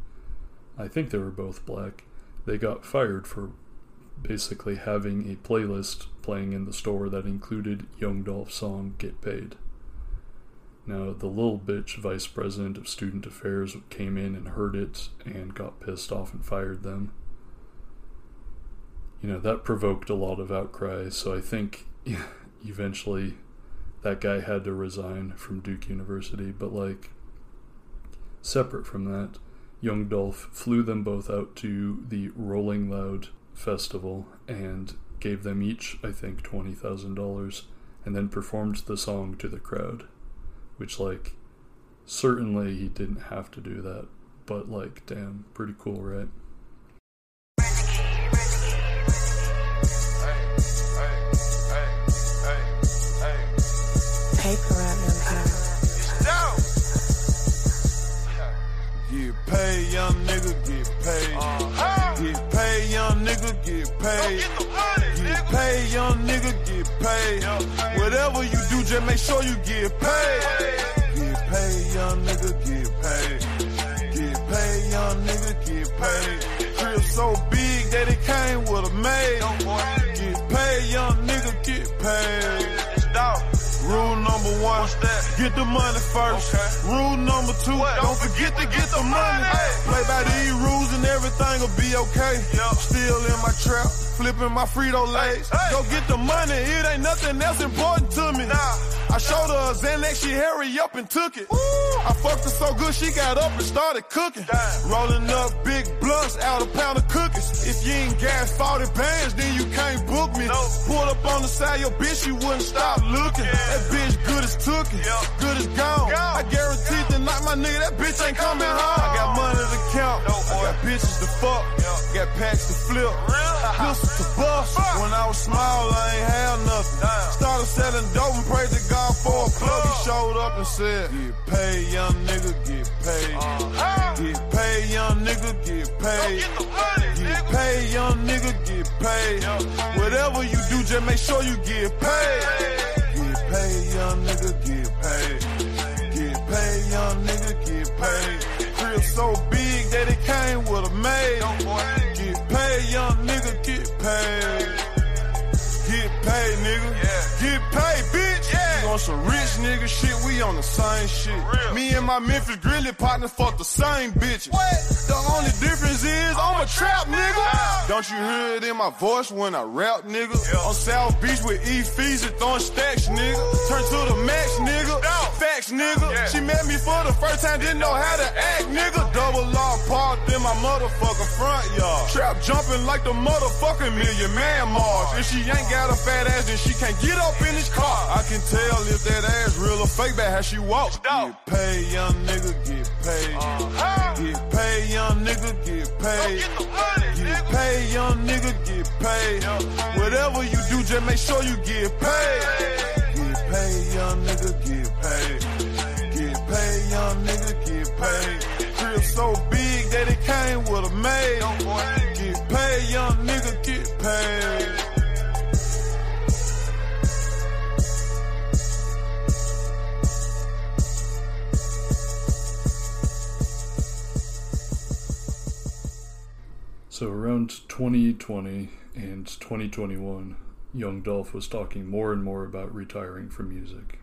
I think they were both black, they got fired for basically having a playlist playing in the store that included Young Dolph's song Get Paid. Now, the little bitch vice president of student affairs came in and heard it and got pissed off and fired them. You know, that provoked a lot of outcry, so I think eventually that guy had to resign from Duke University. But, like, separate from that, Young Dolph flew them both out to the Rolling Loud festival and gave them each, I think, $20,000 and then performed the song to the crowd which like certainly he didn't have to do that, but like damn, pretty cool, right? Paper out Get paid, young nigga, get paid. Uh-huh. Get paid, young nigga, get paid. Get paid, young nigga, get paid. Whatever you do, just make sure you get paid. Get paid, young nigga, get paid. Get paid, young nigga, get paid. Crib so big that it came with a maid. Get paid, young nigga, get paid. Rule number one, get the money first. Okay. Rule number two, what? don't forget to get the money. Hey. Play by these rules and everything will be okay. Yep. Still in my trap, flipping my Frito Lays. Hey. Go get the money, it ain't nothing else important to me. Nah. I showed her a Xanax, she hurry up and took it. I fucked her so good, she got up and started cooking. Damn. Rolling up big blunts out a pound of cookies. If you ain't gas 40 bands, then you can't book me. No. Pulled up on the side, your bitch, she wouldn't stop looking. Yeah. That bitch good as took it, yep. good as gone. gone. I guarantee to knock my nigga, that bitch ain't coming home. I got money to count, no, I got bitches to fuck, got packs to flip, pistols to bust. When I was small, I ain't had nothing. Started selling dope and prayed to God for a plug. He showed up and said, Get paid, young nigga, get paid. Get paid, young nigga, get paid. Get paid, young nigga, get paid. Whatever you do, just make sure you get paid. Get paid, young nigga, get paid. Get paid, young nigga, get paid. Crib so big that it came with a maid. Get paid, young nigga, get paid. Get paid, nigga. Yeah. Get paid, bitch. Yeah We on some rich nigga shit, we on the same shit. Me and my Memphis Grilly partners fuck the same bitches. What? The only difference is I'm a trap nigga. Don't you hear it in my voice when I rap, nigga? On South Beach with E fees and throwing stacks, nigga. Turn to the max, nigga. Facts, nigga. She met me for the first time, didn't know how to act, nigga. Double law parked in my motherfucking front yard. Trap jumping like the motherfucking million man Mars. If she ain't got a fat ass, then she can't get up in this car. I can tell if that ass real or fake, but how she walks. Get paid, young nigga, get paid. Uh-huh. Get paid, young nigga, get paid. Get, money, get nigga. paid, young nigga, get paid. Whatever you do, just make sure you get paid. Paid, young nigga, get paid. Get paid, young nigga, get paid. Crib so big that it came with a maid. Get paid, young nigga, get paid. So around 2020 and 2021, young Dolph was talking more and more about retiring from music.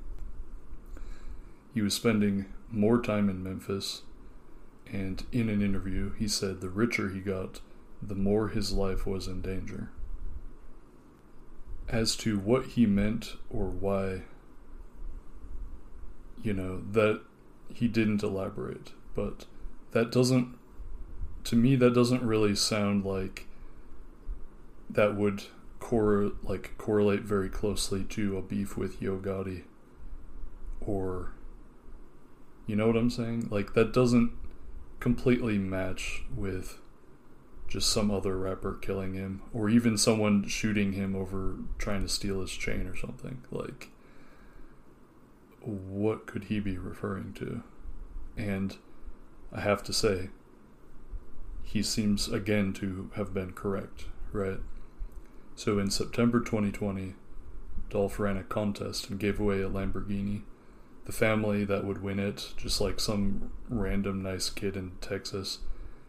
He was spending more time in Memphis, and in an interview, he said the richer he got, the more his life was in danger. As to what he meant or why, you know, that he didn't elaborate, but that doesn't to me that doesn't really sound like that would cor- like correlate very closely to a beef with Yo Gotti or you know what I'm saying? Like that doesn't completely match with just some other rapper killing him or even someone shooting him over trying to steal his chain or something. Like what could he be referring to? And I have to say, he seems again to have been correct, right? So in September 2020, Dolph ran a contest and gave away a Lamborghini. The family that would win it, just like some random nice kid in Texas,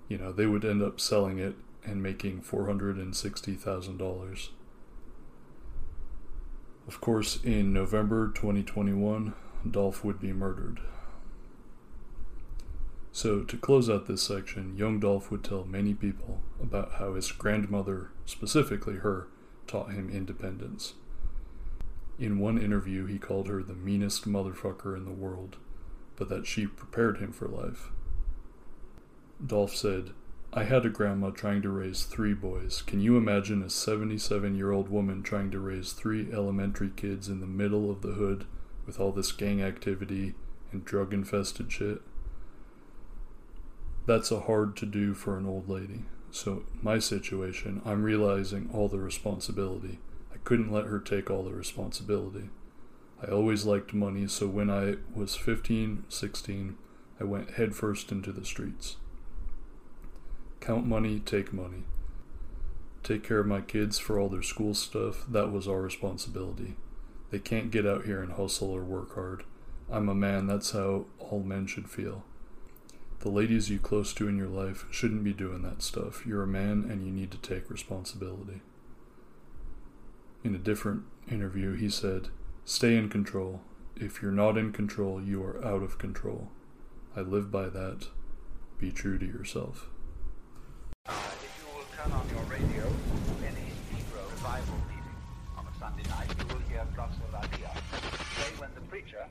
you know, they would end up selling it and making $460,000. Of course, in November 2021, Dolph would be murdered. So, to close out this section, young Dolph would tell many people about how his grandmother, specifically her, taught him independence. In one interview, he called her the meanest motherfucker in the world, but that she prepared him for life. Dolph said, I had a grandma trying to raise three boys. Can you imagine a 77 year old woman trying to raise three elementary kids in the middle of the hood with all this gang activity and drug infested shit? that's a hard to do for an old lady. So, my situation, I'm realizing all the responsibility. I couldn't let her take all the responsibility. I always liked money, so when I was 15, 16, I went headfirst into the streets. Count money, take money. Take care of my kids for all their school stuff, that was our responsibility. They can't get out here and hustle or work hard. I'm a man, that's how all men should feel. The ladies you close to in your life shouldn't be doing that stuff. You're a man and you need to take responsibility. In a different interview, he said, Stay in control. If you're not in control, you are out of control. I live by that. Be true to yourself. Uh, if you will turn on your radio, any Negro revival meeting on a Sunday night, you will hear Glossolalia. Say when the preacher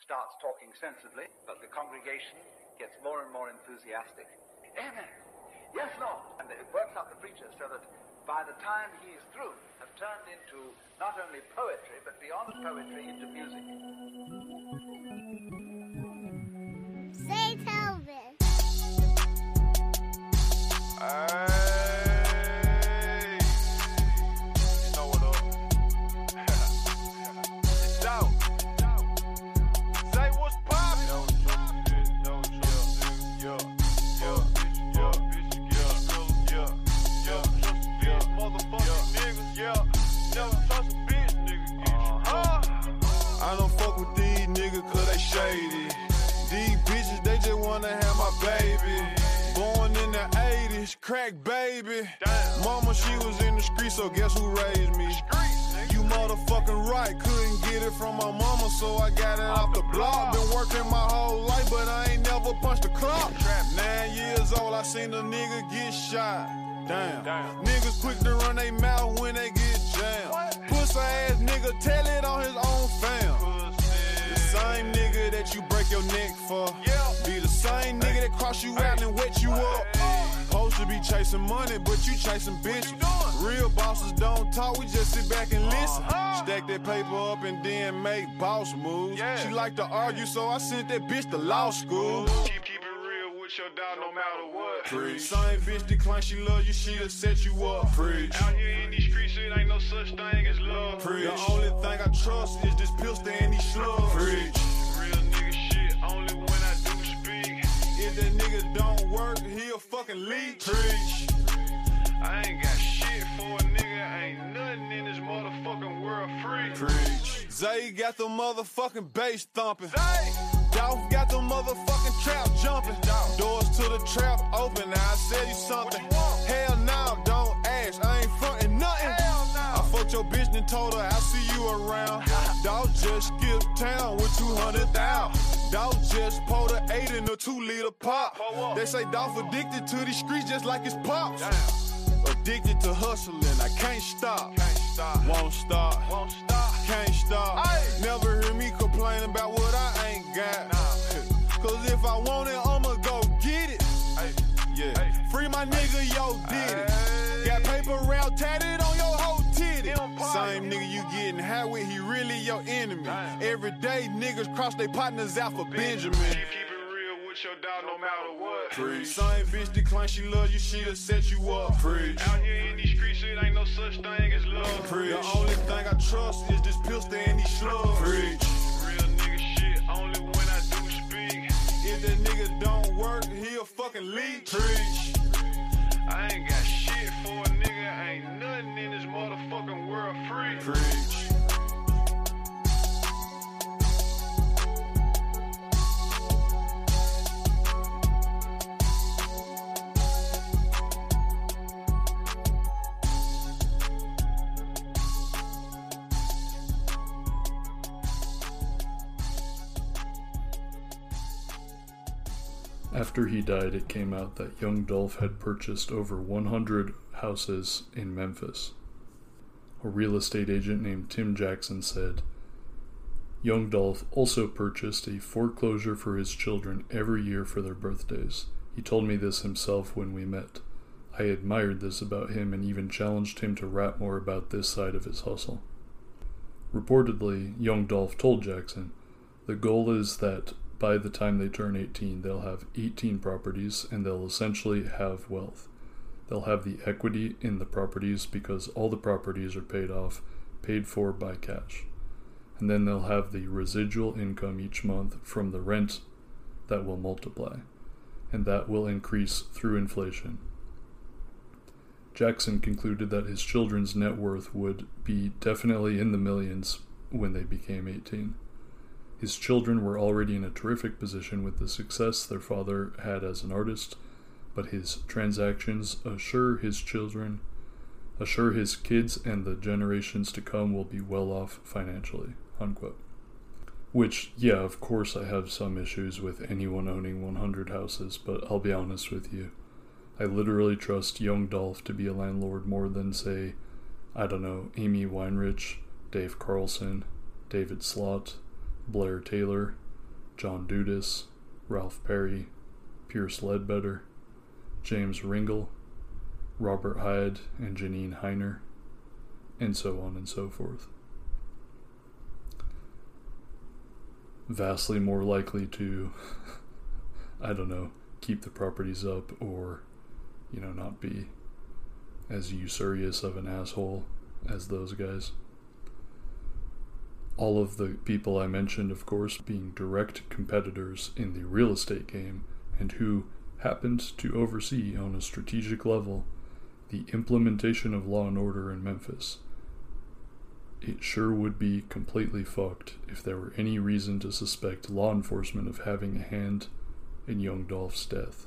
starts talking sensibly, but the congregation gets more and more enthusiastic. Amen. Yes, Lord. And it works out the preacher so that by the time he is through, have turned into not only poetry, but beyond poetry, into music. Say Telvin. Hey, shady. These bitches, they just wanna have my baby. Born in the 80s, crack baby. Mama, she was in the street, so guess who raised me? You motherfucking right, couldn't get it from my mama, so I got it off the block. Been working my whole life, but I ain't never punched a clock. Nine years old, I seen a nigga get shot. Damn. Niggas quick to run they mouth when they get jammed. Pussy ass nigga, tell it on his own fam. Same nigga that you break your neck for. Be the same nigga that cross you out and wet you up. Supposed to be chasing money, but you chasing bitches. Real bosses don't talk, we just sit back and listen. Stack that paper up and then make boss moves. She like to argue, so I sent that bitch to law school. Keep, keep it real with your dog no matter what. Preach. Same bitch decline, she love you, she'll set you up. Preach. Out here in these streets, it ain't no such thing as love. Preach. The only thing I trust is this pistol and these slugs. Preach. Real nigga shit, only when I do speak. If that nigga don't work, he a fucking leech. Preach. I ain't got shit for a nigga, ain't nothing in this motherfucking world free. Preach. Zay got the motherfucking bass thumping. Dolph got the motherfucking trap jumping. Doors to the trap open. Now I said you something. Hell no, don't ask. I ain't frontin' nothing. I fucked your bitch and told her I'll see you around. Dog just skipped town with 200,000. Dog just pulled an eight in a two liter pop. They say Dolph addicted to these streets just like his pops. Addicted to hustling, I can't stop. Won't stop. Won't stop. Can't stop. Never hear me complain about what I got. Cause if I want it, I'ma go get it. Yeah. Free my nigga, yo, did it. Got paper round tatted on your whole titty. Same nigga you getting high with, he really your enemy. Every day niggas cross their partners out for Benjamin. Keep, keep it real with your dog no matter what. Preach. Same bitch decline, she love you, she'll set you up. Preach. Out here in these streets, it ain't no such thing as love. Preach. The only thing I trust is this pistol and these slugs. Preach. Real nigga shit, only when I do speak. If that nigga don't work, he'll fucking league. Preach. I ain't got shit for a nigga. Ain't nothing in this motherfucking world free. Preach. After he died, it came out that young Dolph had purchased over 100 houses in Memphis. A real estate agent named Tim Jackson said, Young Dolph also purchased a foreclosure for his children every year for their birthdays. He told me this himself when we met. I admired this about him and even challenged him to rap more about this side of his hustle. Reportedly, young Dolph told Jackson, The goal is that by the time they turn 18, they'll have 18 properties and they'll essentially have wealth. They'll have the equity in the properties because all the properties are paid off, paid for by cash. And then they'll have the residual income each month from the rent that will multiply, and that will increase through inflation. Jackson concluded that his children's net worth would be definitely in the millions when they became 18. His children were already in a terrific position with the success their father had as an artist, but his transactions assure his children, assure his kids and the generations to come will be well off financially. Unquote. Which, yeah, of course, I have some issues with anyone owning 100 houses, but I'll be honest with you. I literally trust young Dolph to be a landlord more than, say, I don't know, Amy Weirich, Dave Carlson, David Slott, Blair Taylor, John Dudas, Ralph Perry, Pierce Ledbetter, James Ringel, Robert Hyde, and Janine Heiner, and so on and so forth. Vastly more likely to, I don't know, keep the properties up or, you know, not be as usurious of an asshole as those guys all of the people I mentioned, of course, being direct competitors in the real estate game and who happened to oversee on a strategic level the implementation of law and order in Memphis. It sure would be completely fucked if there were any reason to suspect law enforcement of having a hand in young Dolph's death.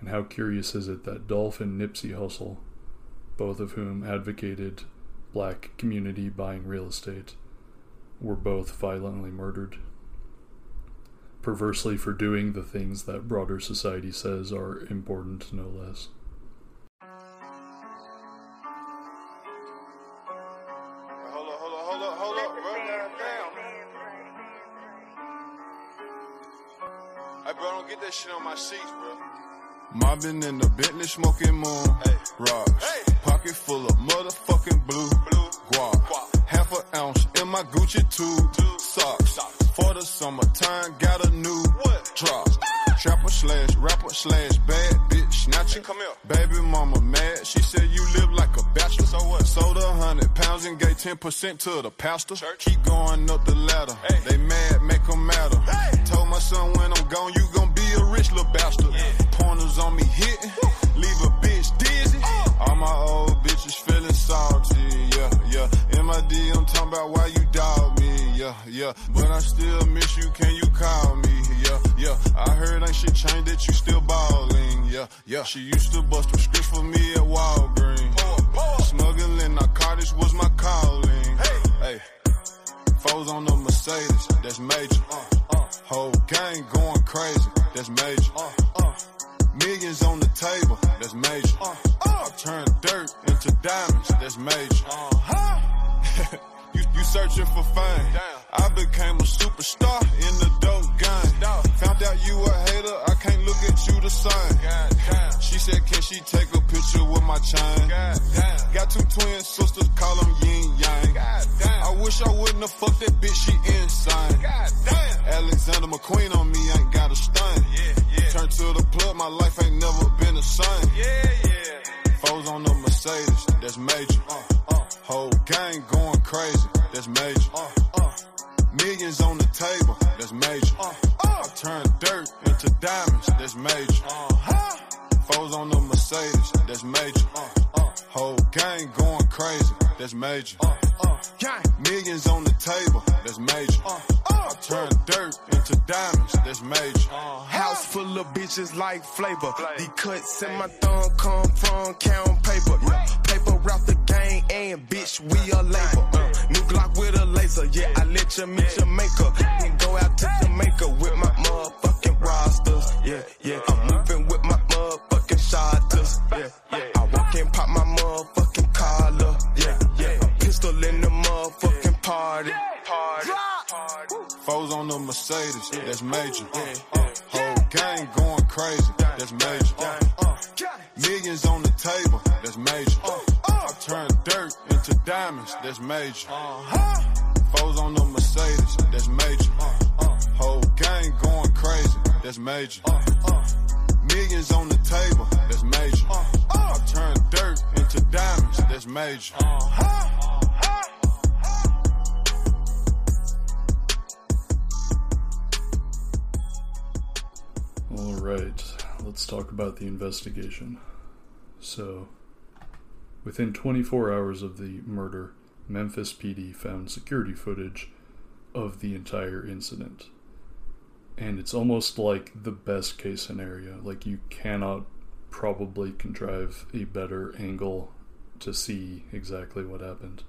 And how curious is it that Dolph and Nipsey Hussle, both of whom advocated black community buying real estate were both violently murdered. Perversely, for doing the things that broader society says are important, no less. Hold up, hold up, hold up, hold up, bro. Damn. Hey, bro, don't get that shit on my sheets, bro. Mobbing in the Bentley, smoking moon. Hey. Rocks. Hey. Pocket full of motherfucking blue. Blue. Guap. Half an ounce in my Gucci tube. Two. Socks. For the summertime, got a new what? drop. Trapper slash rapper slash bad bitch snatcher. Come here. Baby mama mad. She said you live like a bachelor. So what? Sold a hundred pounds and gave 10% to the pastor. Church. Keep going up the ladder. Hey. They mad, make them matter. Hey. Told my son when I'm gone, you gon' be a rich little bastard. Yeah. Pointers on me hitting. Leave a bitch dizzy. Uh. All my old bitches feeling salty. Yeah, yeah. MID, I'm talking about why you dog me. Yeah, yeah. But I still miss you. Can you call me? Yeah, yeah. I heard ain't shit changed that you still balling. Yeah, yeah. She used to bust prescriptions for me at Walgreens. Smuggling narcotics was my calling. Hey, hey. Foes on the Mercedes, that's major. Uh, uh. Whole gang going crazy, that's major. Uh, uh. Millions on the table, that's major. Uh, uh. I turn dirt into diamonds, that's major. Uh-huh. you, you searching for fame. I became a superstar in the dope game. Found out you a hater, I can't look at you the same. She said, can she take a with my chain? Got two twin sisters, call them yin yang. I wish I wouldn't have fucked that bitch, she insane. Alexander McQueen on me, ain't got a stain. Turn to the plug, my life ain't never been the same. Foes on the Mercedes, that's major. Whole gang going crazy, that's major. Millions on the table, that's major. I turn dirt into diamonds. That's major. Foes on the that's major. Whole gang going crazy, that's major. Millions on the table, that's major. I turn dirt into diamonds, that's major. House full of bitches like flavor. The cuts in my thumb come from count paper. Paper route the gang and bitch, we a. Uh, new Glock with a laser. Yeah, I let you meet your maker. Then go out to Jamaica with my motherfucking rosters. Yeah, yeah. I'm moving Yeah, yeah. I walk and pop my motherfucking collar. Yeah, yeah. Pistol in the motherfucking party. Party. Foes on the Mercedes, that's major. Uh, uh, whole gang going crazy, that's major. Uh, millions on the table, that's major. I turn dirt into diamonds, that's major. Uh-huh. Foes on the Mercedes, that's major. Whole gang going crazy, that's major. Millions on the table, that's major. Uh, uh. I turn dirt into diamonds, that's major. Uh, All right, let's talk about the investigation. So, within 24 hours of the murder, Memphis PD found security footage of the entire incident. And it's almost like the best case scenario. Like, you cannot probably contrive a better angle to see exactly what happened.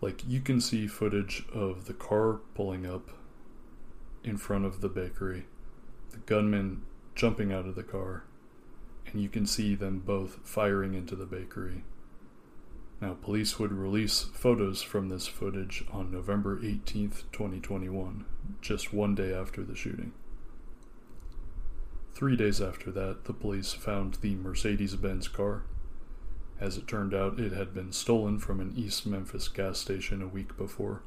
Like, you can see footage of the car pulling up in front of the bakery, the gunman jumping out of the car, and you can see them both firing into the bakery. Now, police would release photos from this footage on November 18th, 2021, just one day after the shooting. Three days after that, the police found the Mercedes Benz car. As it turned out, it had been stolen from an East Memphis gas station a week before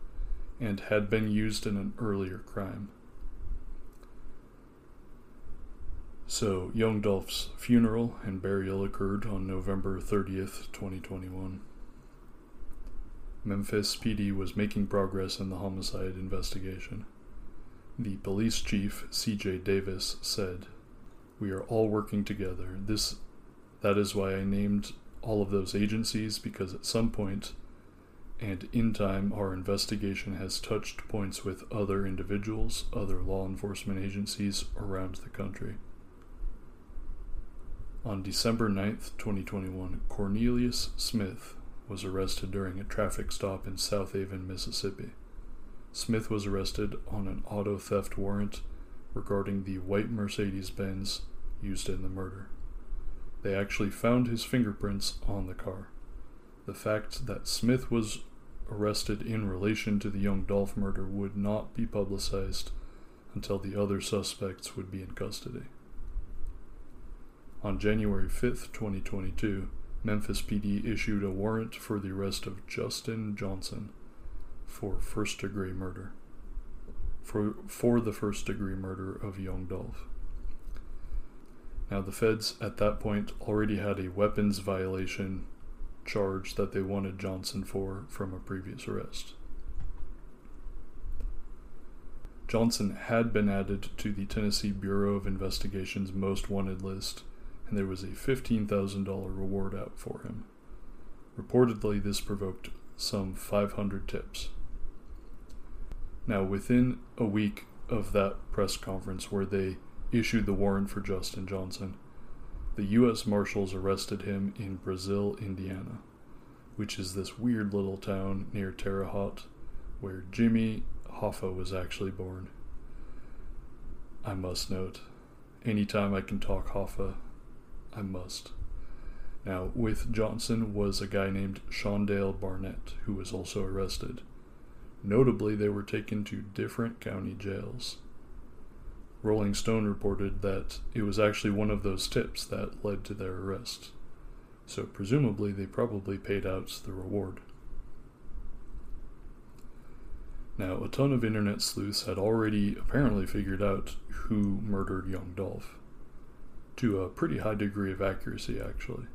and had been used in an earlier crime. So, Young Dolph's funeral and burial occurred on November 30th, 2021. Memphis PD was making progress in the homicide investigation. The police chief, CJ Davis, said, "We are all working together. This that is why I named all of those agencies because at some point and in time our investigation has touched points with other individuals, other law enforcement agencies around the country." On December 9th, 2021, Cornelius Smith was arrested during a traffic stop in Southaven, Mississippi. Smith was arrested on an auto theft warrant regarding the white Mercedes Benz used in the murder. They actually found his fingerprints on the car. The fact that Smith was arrested in relation to the Young Dolph murder would not be publicized until the other suspects would be in custody. On January 5th, 2022, Memphis PD issued a warrant for the arrest of Justin Johnson for first degree murder. For, for the first degree murder of Young Dolph. Now, the feds at that point already had a weapons violation charge that they wanted Johnson for from a previous arrest. Johnson had been added to the Tennessee Bureau of Investigation's most wanted list and there was a $15,000 reward out for him. Reportedly, this provoked some 500 tips. Now, within a week of that press conference where they issued the warrant for Justin Johnson, the U.S. Marshals arrested him in Brazil, Indiana, which is this weird little town near Terre Haute where Jimmy Hoffa was actually born. I must note, anytime I can talk Hoffa, Must. Now, with Johnson was a guy named Shundale Barnett, who was also arrested. Notably, they were taken to different county jails. Rolling Stone reported that it was actually one of those tips that led to their arrest. So, presumably, they probably paid out the reward. Now, a ton of internet sleuths had already apparently figured out who murdered young Dolph to a pretty high degree of accuracy, actually.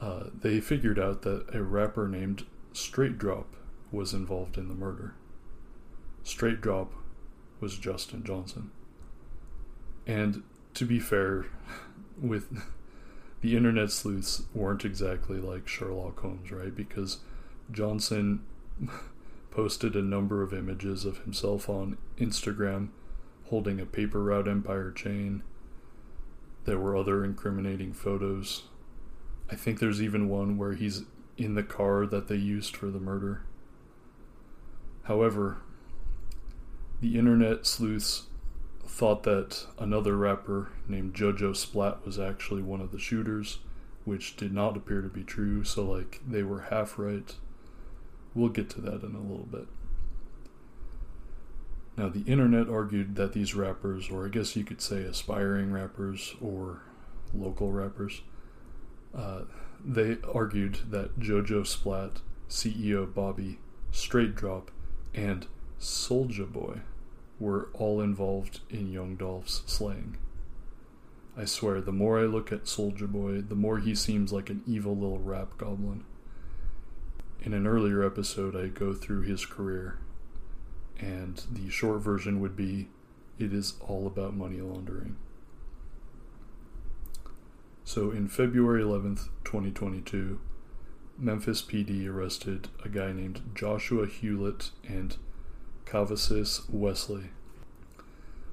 Uh, they figured out that a rapper named Straight Drop was involved in the murder. Straight Drop was Justin Johnson. And to be fair, with the internet sleuths weren't exactly like Sherlock Holmes, right? Because Johnson posted a number of images of himself on Instagram holding a paper route empire chain. There were other incriminating photos. I think there's even one where he's in the car that they used for the murder. However, the internet sleuths thought that another rapper named JoJo Splat was actually one of the shooters, which did not appear to be true, so like they were half right. We'll get to that in a little bit. Now, the internet argued that these rappers, or I guess you could say aspiring rappers or local rappers, uh, they argued that JoJo Splat, CEO Bobby, Straight Drop, and Soldier Boy were all involved in Young Dolph's slaying. I swear, the more I look at Soldier Boy, the more he seems like an evil little rap goblin. In an earlier episode, I go through his career, and the short version would be it is all about money laundering. So, in February 11th, 2022, Memphis PD arrested a guy named Joshua Hewlett and Cavasis Wesley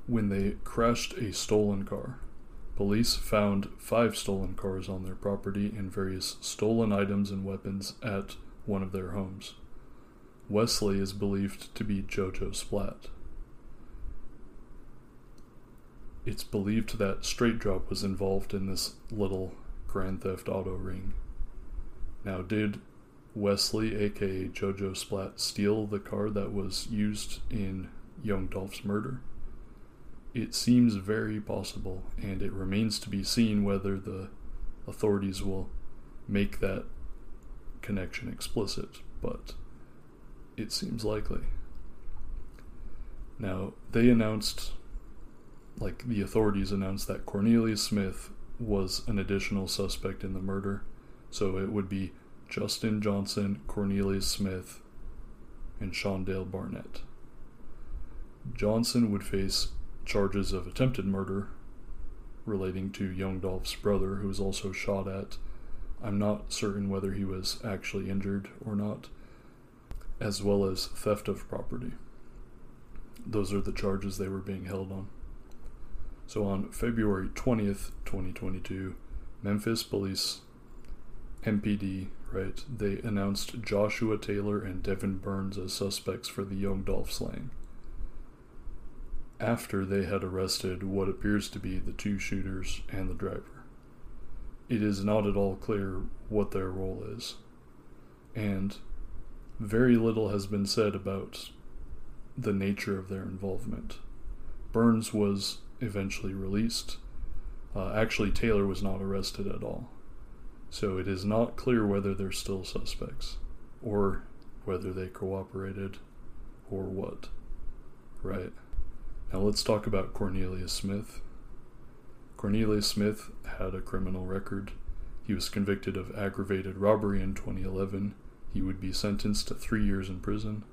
when they crashed a stolen car. Police found five stolen cars on their property and various stolen items and weapons at one of their homes. Wesley is believed to be Jojo Splat. It's believed that Straight Drop was involved in this little Grand Theft Auto ring. Now, did Wesley, aka Jojo Splat, steal the car that was used in Young Dolph's murder? It seems very possible, and it remains to be seen whether the authorities will make that connection explicit, but it seems likely. Now, they announced, like the authorities announced, that Cornelius Smith was an additional suspect in the murder, so it would be Justin Johnson, Cornelius Smith, and Shundale Barnett. Johnson would face charges of attempted murder relating to Young Dolph's brother, who was also shot at. I'm not certain whether he was actually injured or not, as well as theft of property. Those are the charges they were being held on. So on February 20th, 2022, Memphis Police, MPD, right, they announced Joshua Taylor and Devin Burns as suspects for the Young Dolph slaying after they had arrested what appears to be the two shooters and the driver. It is not at all clear what their role is, and very little has been said about the nature of their involvement. Burns was eventually released. Uh, actually, Taylor was not arrested at all. So it is not clear whether they're still suspects, or whether they cooperated, or what. Right? Now let's talk about Cornelius Smith. Cornelius Smith had a criminal record. He was convicted of aggravated robbery in 2011. He would be sentenced to three years in prison.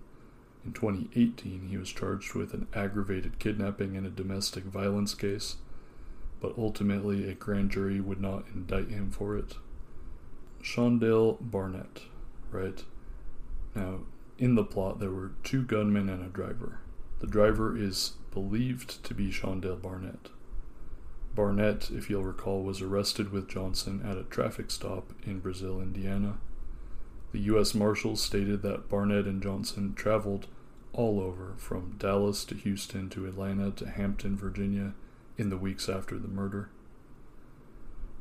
In 2018, he was charged with an aggravated kidnapping and a domestic violence case, but ultimately a grand jury would not indict him for it. Shundale Barnett, right? Now, in the plot, there were two gunmen and a driver. The driver is believed to be Shundale Barnett. Barnett, if you'll recall, was arrested with Johnson at a traffic stop in Brazil, Indiana. The U.S. Marshals stated that Barnett and Johnson traveled all over, from Dallas to Houston to Atlanta to Hampton, Virginia, in the weeks after the murder.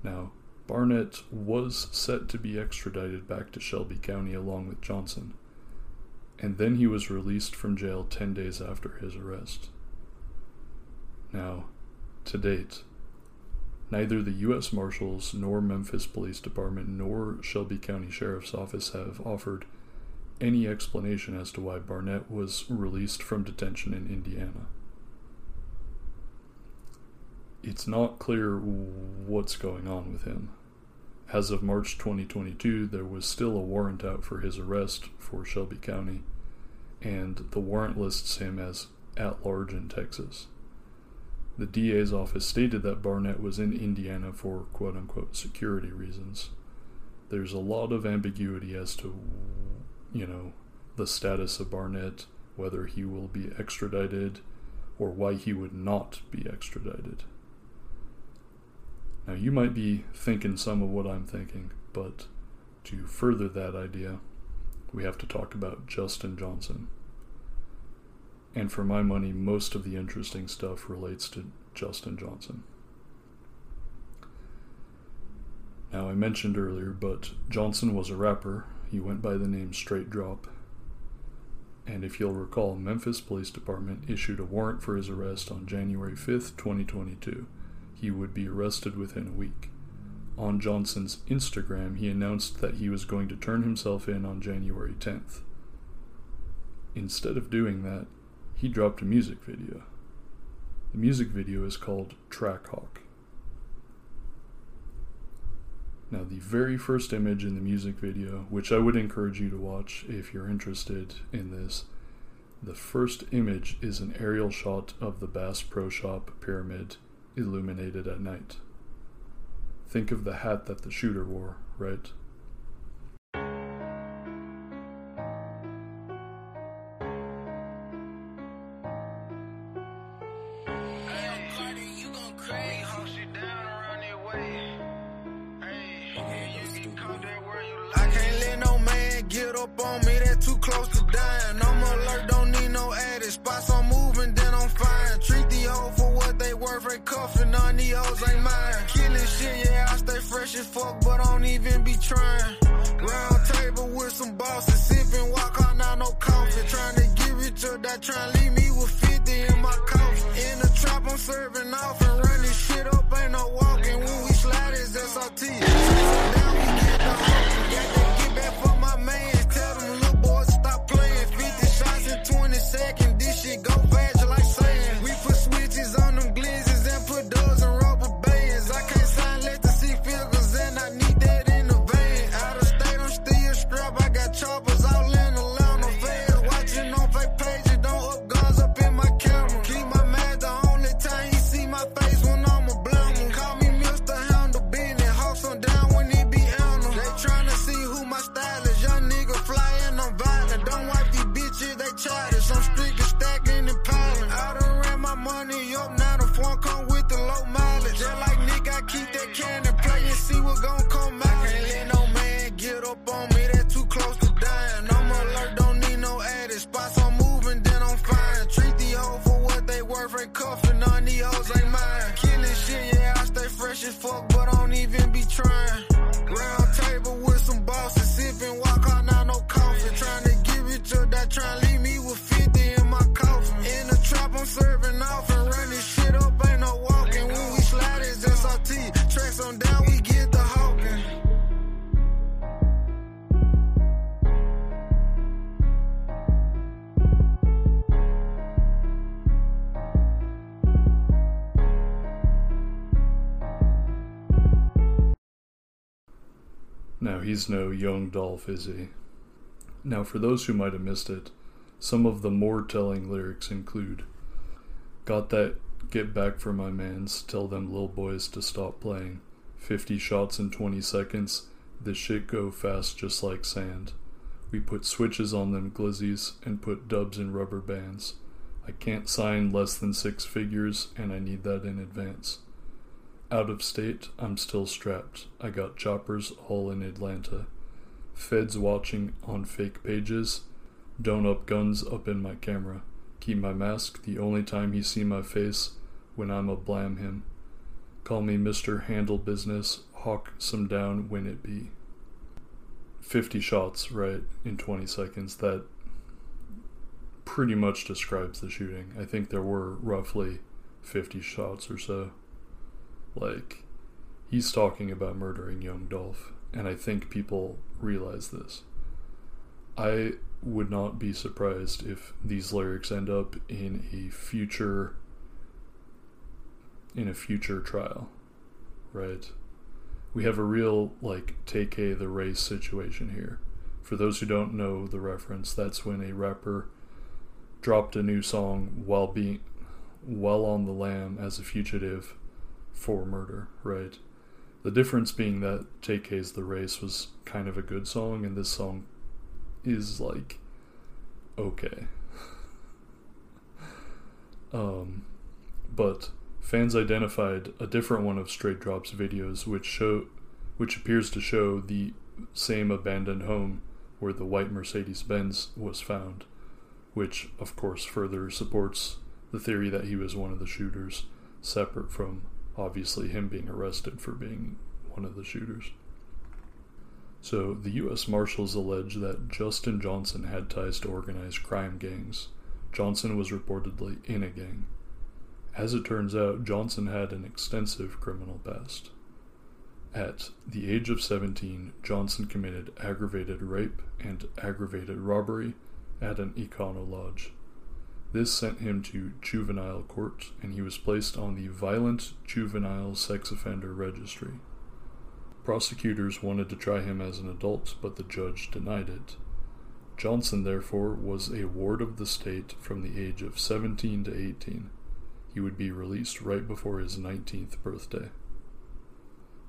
Now, Barnett was set to be extradited back to Shelby County along with Johnson and then he was released from jail 10 days after his arrest. Now, to date, neither the U.S. Marshals nor Memphis Police Department nor Shelby County Sheriff's Office have offered any explanation as to why Barnett was released from detention in Indiana. It's not clear what's going on with him. As of March 2022, there was still a warrant out for his arrest for Shelby County, and the warrant lists him as at large in Texas. The DA's office stated that Barnett was in Indiana for quote unquote security reasons. There's a lot of ambiguity as to, you know, the status of Barnett, whether he will be extradited, or why he would not be extradited. Now, you might be thinking some of what I'm thinking, but to further that idea, we have to talk about Justin Johnson. And for my money, most of the interesting stuff relates to Justin Johnson. Now, I mentioned earlier, but Johnson was a rapper. He went by the name Straight Drop. And if you'll recall, Memphis Police Department issued a warrant for his arrest on January 5th, 2022. He would be arrested within a week. On Johnson's Instagram, he announced that he was going to turn himself in on January 10th. Instead of doing that, he dropped a music video. The music video is called Trackhawk. Now, the very first image in the music video, which I would encourage you to watch if you're interested in this, the first image is an aerial shot of the Bass Pro Shop pyramid illuminated at night. Think of the hat that the shooter wore, right? Close to dying. I'm alert, don't need no added spots. I'm moving, then I'm fine. Treat the hoe for what they worth, ain't cuffing on these hoes ain't mine. Killing shit, yeah, I stay fresh as fuck, but I don't even be trying. No young Dolph, is he? Now, for those who might have missed it, some of the more telling lyrics include Got that get back for my mans, tell them lil boys to stop playing. 50 shots in 20 seconds, this shit go fast just like sand. We put switches on them glizzies and put dubs in rubber bands. I can't sign less than six figures, and I need that in advance. Out of state, I'm still strapped. I got choppers all in Atlanta. Feds watching on fake pages. Don't up guns up in my camera. Keep my mask the only time he see my face when I'm a blam him. Call me Mr. Handle Business, hawk some down when it be. 50 shots, right, in 20 seconds. That pretty much describes the shooting. I think there were roughly 50 shots or so. Like, he's talking about murdering young Dolph, and I think people realize this. I would not be surprised if these lyrics end up in a future in a future trial, right? We have a real like Tay-K the race situation here. For those who don't know the reference, that's when a rapper dropped a new song while being while on the lam as a fugitive for murder, right? The difference being that Tay-K's The Race was kind of a good song, and this song is like okay. um, but fans identified a different one of Straight Drop's videos, which show, which appears to show the same abandoned home where the white Mercedes Benz was found, which of course further supports the theory that he was one of the shooters, separate from obviously him being arrested for being one of the shooters. So, the U.S. Marshals allege that Justin Johnson had ties to organized crime gangs. Johnson was reportedly in a gang. As it turns out, Johnson had an extensive criminal past. At the age of 17, Johnson committed aggravated rape and aggravated robbery at an Econo Lodge. This sent him to juvenile court, and he was placed on the Violent Juvenile Sex Offender Registry. Prosecutors wanted to try him as an adult, but the judge denied it. Johnson, therefore, was a ward of the state from the age of 17 to 18. He would be released right before his 19th birthday.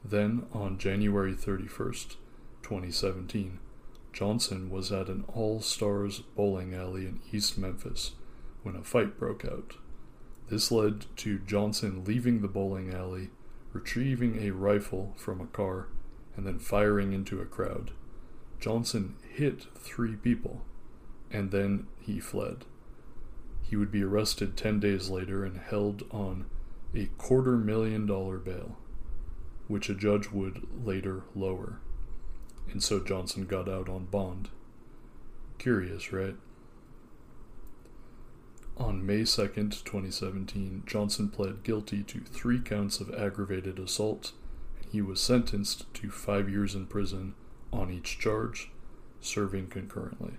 Then, on January 31st, 2017, Johnson was at an All Stars bowling alley in East Memphis when a fight broke out. This led to Johnson leaving the bowling alley, retrieving a rifle from a car, and then firing into a crowd. Johnson hit three people, and then he fled. He would be arrested 10 days later and held on a quarter million dollar bail, which a judge would later lower. And so Johnson got out on bond. Curious, right? On May 2, 2017, Johnson pled guilty to three counts of aggravated assault, and he was sentenced to five years in prison on each charge, serving concurrently.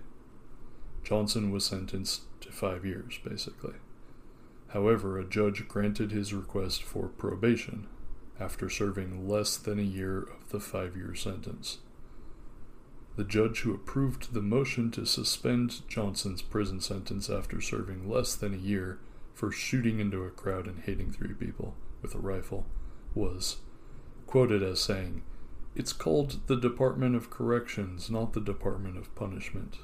Johnson was sentenced to five years, basically. However, a judge granted his request for probation after serving less than a year of the five year sentence. The judge who approved the motion to suspend Johnson's prison sentence after serving less than a year for shooting into a crowd and hitting three people with a rifle was quoted as saying, It's called the Department of Corrections, not the Department of Punishment.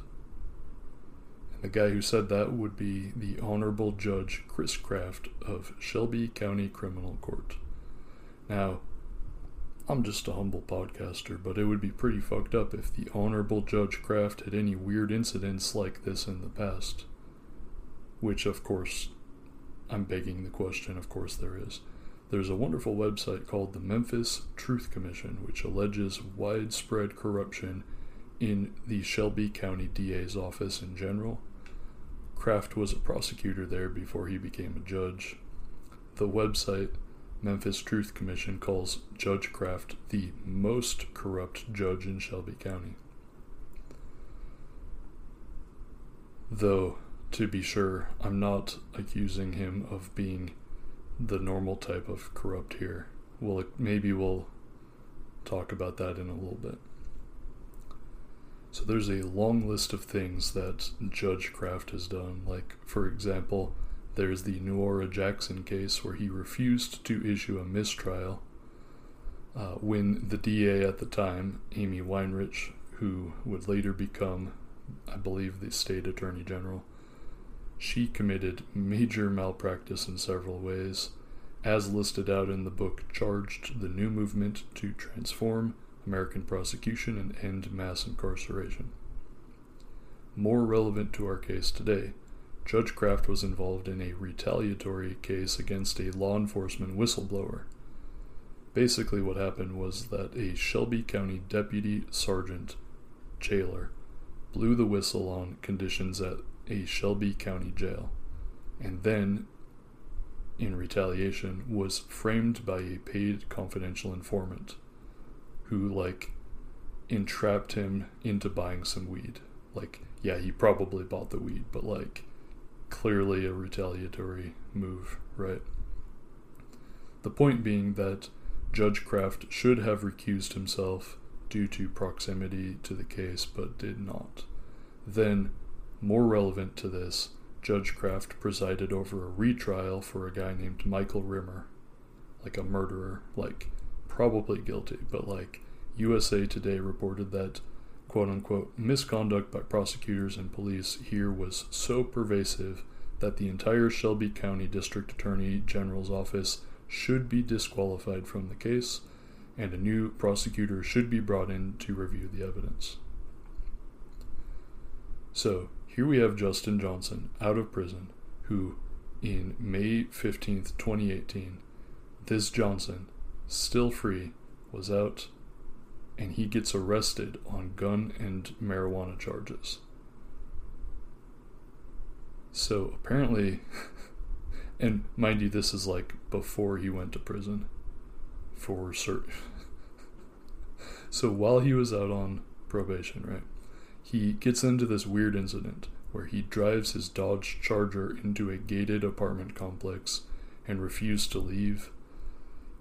And the guy who said that would be the Honorable Judge Chris Craft of Shelby County Criminal Court. Now, I'm just a humble podcaster, but it would be pretty fucked up if the Honorable Judge Craft had any weird incidents like this in the past. Which, of course, I'm begging the question, of course there is. There's a wonderful website called the Memphis Truth Commission, which alleges widespread corruption in the Shelby County DA's office in general. Craft was a prosecutor there before he became a judge. The website Memphis Truth Commission calls Judge Craft the most corrupt judge in Shelby County. Though, to be sure, I'm not accusing him of being the normal type of corrupt here. Well, maybe we'll talk about that in a little bit. So there's a long list of things that Judge Craft has done, like, for example, there's the Noura Jackson case where he refused to issue a mistrial uh, when the DA at the time, Amy Weirich, who would later become, I believe, the state attorney general, she committed major malpractice in several ways, as listed out in the book Charged The New Movement to Transform American Prosecution and End Mass Incarceration. More relevant to our case today, Judge Craft was involved in a retaliatory case against a law enforcement whistleblower. Basically, what happened was that a Shelby County deputy sergeant jailer blew the whistle on conditions at a Shelby County jail, and then, in retaliation, was framed by a paid confidential informant who, like, entrapped him into buying some weed. Like, yeah, he probably bought the weed, but, like, clearly a retaliatory move, right? The point being that Judge Craft should have recused himself due to proximity to the case, but did not. Then, more relevant to this, Judge Craft presided over a retrial for a guy named Michael Rimmer, like a murderer, like probably guilty, but like USA Today reported that quote unquote misconduct by prosecutors and police here was so pervasive that the entire Shelby County District Attorney General's office should be disqualified from the case and a new prosecutor should be brought in to review the evidence. So, here we have Justin Johnson out of prison, who, in May 15th, 2018, this Johnson, still free, was out and he gets arrested on gun and marijuana charges. So apparently, and mind you, this is like before he went to prison for certain. so while he was out on probation, right, he gets into this weird incident where he drives his Dodge Charger into a gated apartment complex and refused to leave.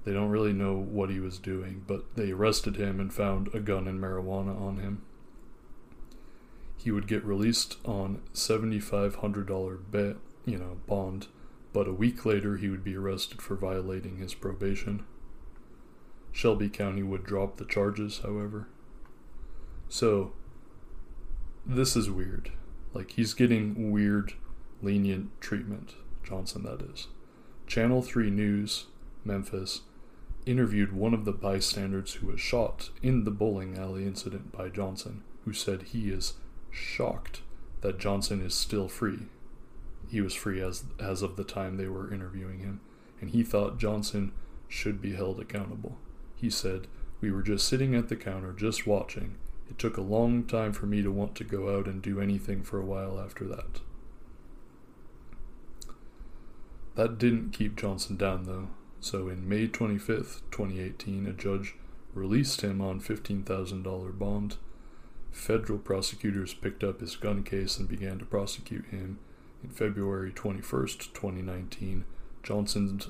They don't really know what he was doing, but they arrested him and found a gun and marijuana on him he would get released on $7500 bet, you know, bond, but a week later he would be arrested for violating his probation. Shelby County would drop the charges, however. So this is weird. Like he's getting weird lenient treatment, Johnson that is. Channel 3 News, Memphis, interviewed one of the bystanders who was shot in the bowling alley incident by Johnson, who said he is shocked that Johnson is still free. He was free as as of the time they were interviewing him, and he thought Johnson should be held accountable. He said, "We were just sitting at the counter just watching. It took a long time for me to want to go out and do anything for a while after that." That didn't keep Johnson down though. So in May 25th, 2018, a judge released him on $15,000 bond Federal prosecutors picked up his gun case and began to prosecute him. In February 21st, 2019, Johnson's,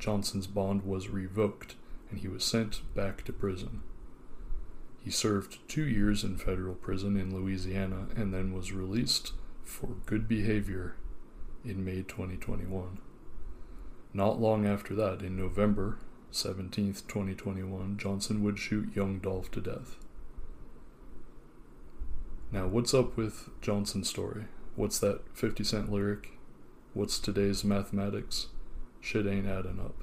Johnson's bond was revoked and he was sent back to prison. He served two years in federal prison in Louisiana and then was released for good behavior in May 2021. Not long after that, in November 17th, 2021, Johnson would shoot young Dolph to death. Now, what's up with Johnson's story? What's that 50 Cent lyric? What's today's mathematics? Shit ain't adding up.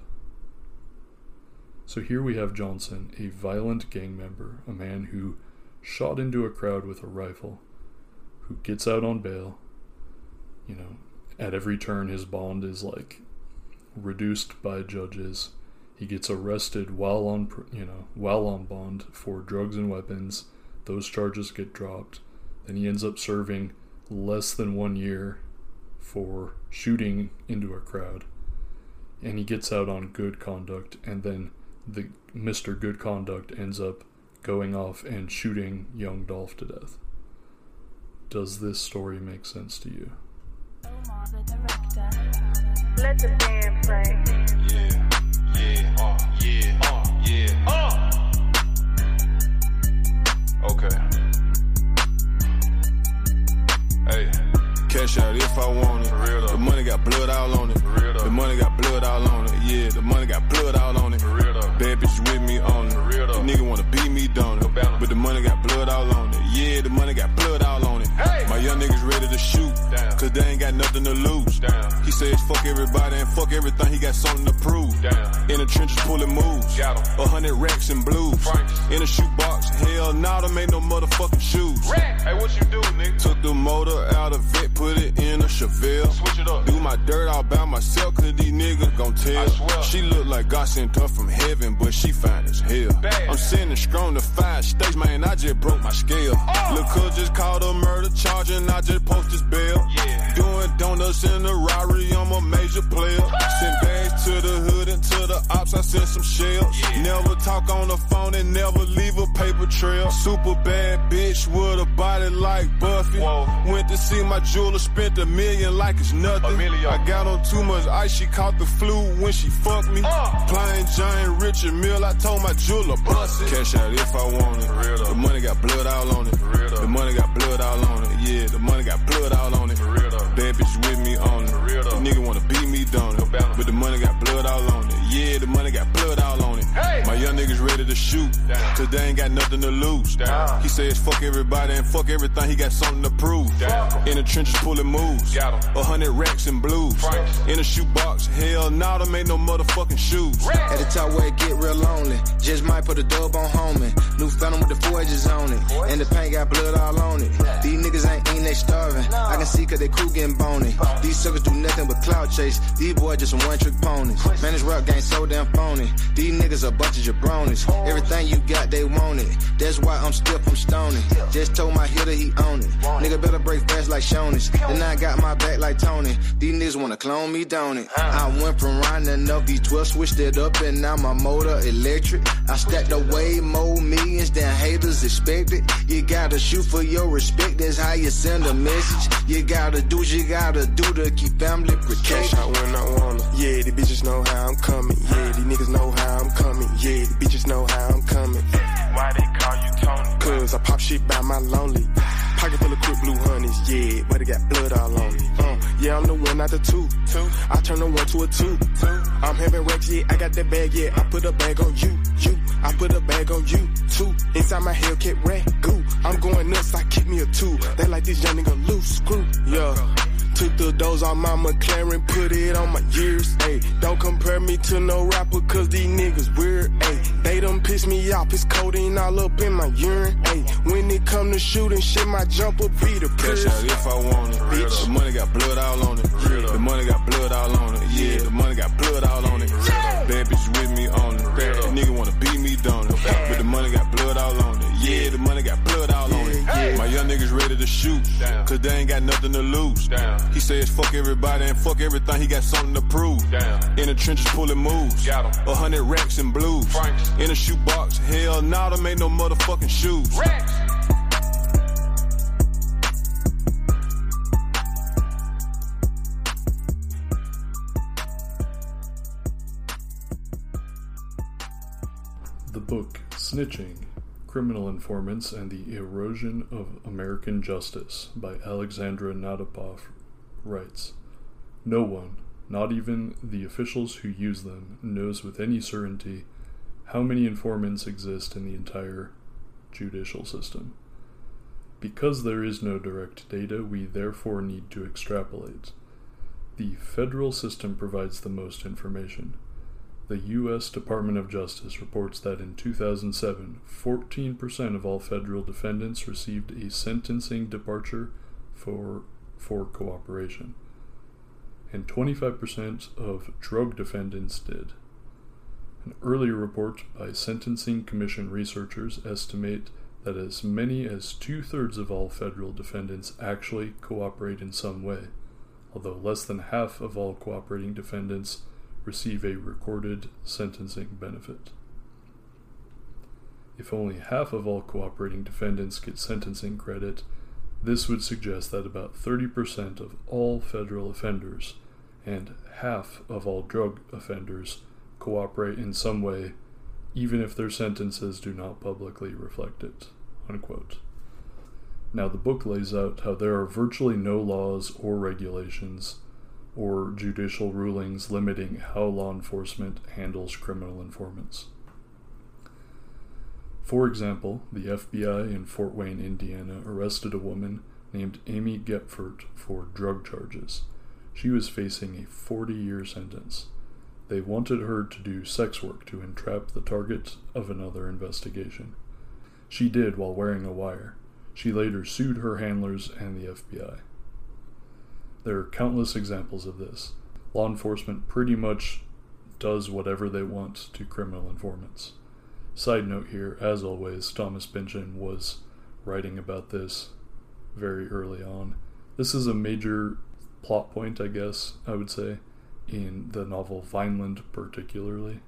So here we have Johnson, a violent gang member, a man who shot into a crowd with a rifle, who gets out on bail. You know, at every turn, his bond is like reduced by judges. He gets arrested while on, you know, while on bond for drugs and weapons. Those charges get dropped and he ends up serving less than one year for shooting into a crowd. And he gets out on good conduct, and then the Mr. Good Conduct ends up going off and shooting young Dolph to death. Does this story make sense to you? Let the band play. Yeah, yeah, uh, yeah, uh, yeah, uh. Okay. Hey. Cash out if I want it. Real the money got blood all on it. The money got blood all on it. Yeah, the money got blood all on it. Real Bad bitch with me on it. Real the nigga wanna beat me down it. But the money got blood all on it. Yeah, the money got blood all on it. Hey. My young niggas ready to shoot. Damn. Cause they ain't got nothing to lose. Damn. He says fuck everybody and fuck everything. He got something to prove. Damn. In the trenches pulling moves. A hundred racks and blues. Franks. In a shoebox. Hell nah, them ain't no motherfucking shoes. Rack. Hey, what you do, nigga? Took the motor out of it, put it in a Chevelle. Switch it up. Do my dirt all by myself, cause these niggas gon' tell. She look like God sent her from heaven, but she fine as hell. Bad. I'm sending strong to five states, man. I just broke my scale. Oh. Look, cuz just called a murder charge and I just posted his bail. Yeah. Doing donuts in the Rari, I'm a major player. Send bags to the hood and to the ops, I sent some shells. Yeah. Never talk on the phone and never leave a paper trail. Super bad bitch with a body like Buffy. Whoa. Went to see my jeweler, spent a million like it's nothing. I got on too much ice, she caught the flu when she fucked me. Uh. Plain giant Richard Mille, I told my jeweler, bust it. Cash out if I want it. Real the money got blood all on it. Real the money got blood all on it. Yeah, the money got blood all on it. Real Bad Bad bitch with me on it. real though. Nigga wanna beat me, don't it? balance. But the money got blood all on it. Yeah, the money got blood all on it. Hey! My young niggas ready to shoot. Damn. Cause they ain't got nothing to lose. Damn. He says fuck everybody and fuck everything. He got something to prove. Damn. In the trenches pulling moves. A hundred racks and blues. Franks. In a shoebox. Hell, nah, them ain't no motherfucking shoes. At the top where it get real lonely. Just might put a dub on homie. New phantom with the four edges on it. And the paint got blood all on it. These niggas ain't eating, they starving. I can see cause they crew getting These suckers do nothing but cloud chase. These boys just one trick ponies. Man, this rap game so damn phony. These niggas a bunch of jabronis. Everything you got, they want it. That's why I'm still from Stony. Just told my hitter he own it. Nigga better break fast like Shoney's. Then I got my back like Tony. These niggas wanna clone me, don't it? I went from riding up V12, switched it up, and now my motor electric. I stacked away more millions than haters expected. You gotta shoot for your respect, that's how you send a message. You gotta do you gotta do to keep family Cash out when I wanna. Yeah, the bitches know how I'm coming. Yeah, these niggas know how I'm coming. Yeah, the bitches know how I'm coming. Why they call you Tony? Cause I pop shit by my lonely. Pocket full of quick blue honeys, yeah, but it got blood all on it. Uh, yeah, I'm the one, not the two. two. I turn the one to a two. two. I'm having racks, yeah, I got that bag, yeah. I put a bag on you, you. I put a bag on you, too. Inside my Hellcat rat goo. I'm going nuts, I kick me a two. They like this young nigga loose screw, yeah. Took the doors on my McLaren, put it on my ears, Ayy, don't compare me to no rapper, cause these niggas weird. Ayy, they done piss me off, it's codeine all up in my urine. Ayy, when it come to shooting shit, my jumper be the Cash out if I want it. Bitch. The money got blood all on it. The money got blood all on it. Yeah, the money got blood all on it. Bad bitch with me on it. The nigga wanna beat me, don't it? But the money got blood all on it. Yeah, the money got blood all on it. My young niggas ready to shoot. Cause they ain't got nothing to lose. He says fuck everybody and fuck everything. He got something to prove. In the trenches pulling moves. A hundred racks and blues. In a shoebox. Hell, nah, them ain't no motherfucking shoes. Rex. Book Snitching Criminal Informants and the Erosion of American Justice by Alexandra Natapoff writes No one, not even the officials who use them, knows with any certainty how many informants exist in the entire judicial system. Because there is no direct data, we therefore need to extrapolate. The federal system provides the most information. The U.S. Department of Justice reports that in 2007, 14% of all federal defendants received a sentencing departure for, for cooperation, and 25% of drug defendants did. An earlier report by Sentencing Commission researchers estimate that as many as two thirds of all federal defendants actually cooperate in some way, although less than half of all cooperating defendants receive a recorded sentencing benefit. If only half of all cooperating defendants get sentencing credit, this would suggest that about 30% of all federal offenders and half of all drug offenders cooperate in some way, even if their sentences do not publicly reflect it. Unquote. Now, the book lays out how there are virtually no laws or regulations or judicial rulings limiting how law enforcement handles criminal informants. For example, the FBI in Fort Wayne, Indiana arrested a woman named Amy Gepfert for drug charges. She was facing a 40 year sentence. They wanted her to do sex work to entrap the target of another investigation. She did while wearing a wire. She later sued her handlers and the FBI. There are countless examples of this. Law enforcement pretty much does whatever they want to criminal informants. Side note here, as always, Thomas Pynchon was writing about this very early on. This is a major plot point, I guess, I would say, in the novel Vineland, particularly.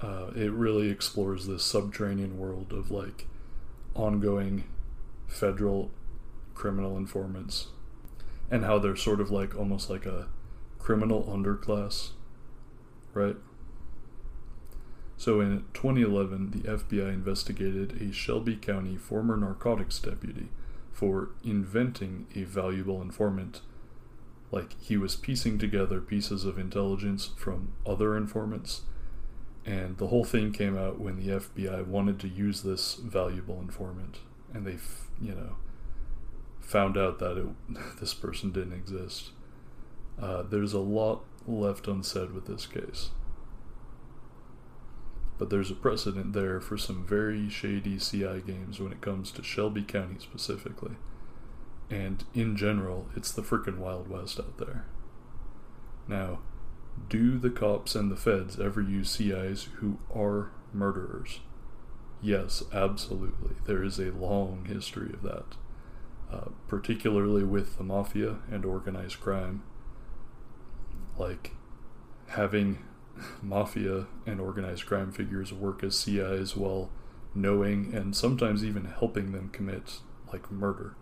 Uh, it really explores this subterranean world of like ongoing federal criminal informants and how they're sort of like almost like a criminal underclass, right? So in 2011, the FBI investigated a Shelby County former narcotics deputy for inventing a valuable informant Like he was piecing together pieces of intelligence from other informants, and the whole thing came out when the FBI wanted to use this valuable informant, and they, you know, found out that it, this person didn't exist. Uh, there's a lot left unsaid with this case. But there's a precedent there for some very shady CI games when it comes to Shelby County specifically. And in general, it's the frickin' Wild West out there. Now, do the cops and the feds ever use CIs who are murderers? Yes, absolutely. There is a long history of that, uh, particularly with the mafia and organized crime. Like having mafia and organized crime figures work as CIs while knowing and sometimes even helping them commit like murder.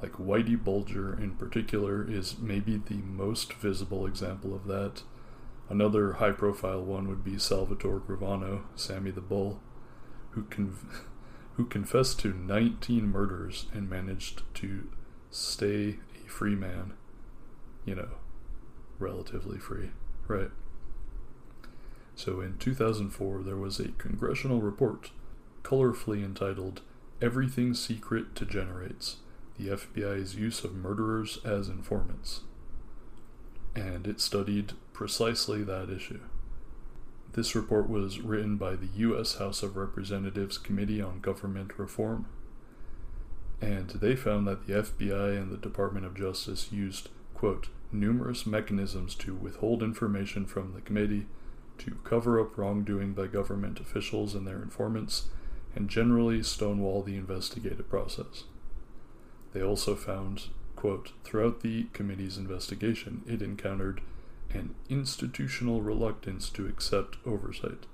Like Whitey Bulger in particular is maybe the most visible example of that. Another high profile one would be Salvatore Gravano, Sammy the Bull, who con- who confessed to 19 murders and managed to stay a free man. You know, relatively free, right? So in 2004, there was a congressional report colorfully entitled Everything Secret Degenerates The FBI's Use of Murderers as Informants. And it studied precisely that issue. This report was written by the U.S. House of Representatives Committee on Government Reform, and they found that the FBI and the Department of Justice used, quote, numerous mechanisms to withhold information from the committee, to cover up wrongdoing by government officials and their informants, and generally stonewall the investigative process. They also found, quote, throughout the committee's investigation, it encountered an institutional reluctance to accept oversight.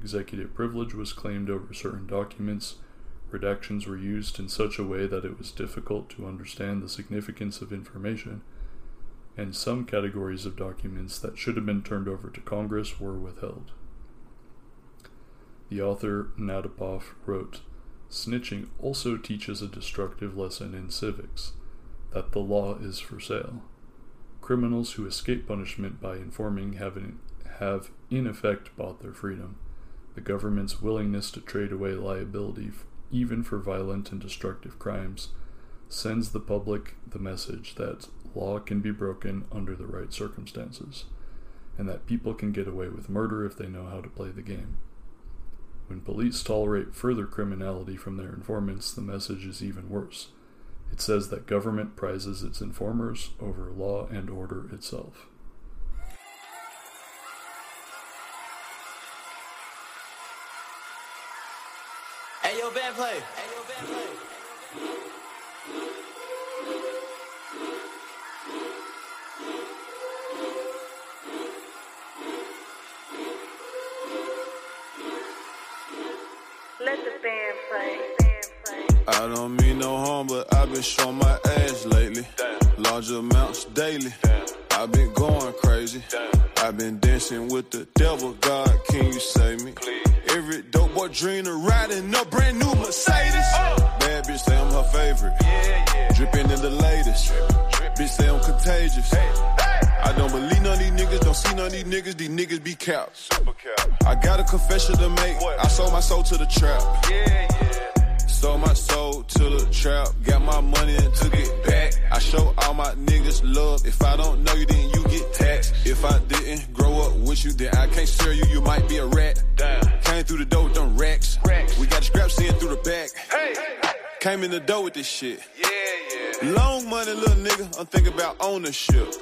Executive privilege was claimed over certain documents. Redactions were used in such a way that it was difficult to understand the significance of information, and some categories of documents that should have been turned over to Congress were withheld. The author, Natapoff, wrote Snitching also teaches a destructive lesson in civics that the law is for sale. Criminals who escape punishment by informing have in, have in effect bought their freedom. The government's willingness to trade away liability, even for violent and destructive crimes, sends the public the message that law can be broken under the right circumstances, and that people can get away with murder if they know how to play the game. When police tolerate further criminality from their informants, the message is even worse. It says that government prizes its informers over law and order itself. Hey yo, band play. Hey yo, band play. Let the band play. I don't mean no harm, but I've been showing my ass lately. Large amounts daily. I've been going crazy. I've been dancing with the devil. God, can you save me? Every dope boy dream of riding a brand new Mercedes. Bad bitch say I'm her favorite. Dripping in the latest. Bitch say I'm contagious. I don't believe none of these niggas, don't see none of these niggas, these niggas be capped. I got a confession to make. I sold my soul to the trap. Sold my soul to the trap. Got my money and took it back. I show all my niggas love. If I don't know you, then you get taxed. If I didn't grow up with you, then I can't share you. You might be a rat. Came through the door with them racks. We got the scraps in through the back. Hey. Came in the door with this shit. Yeah, yeah. Long money, little nigga. I'm thinking about ownership.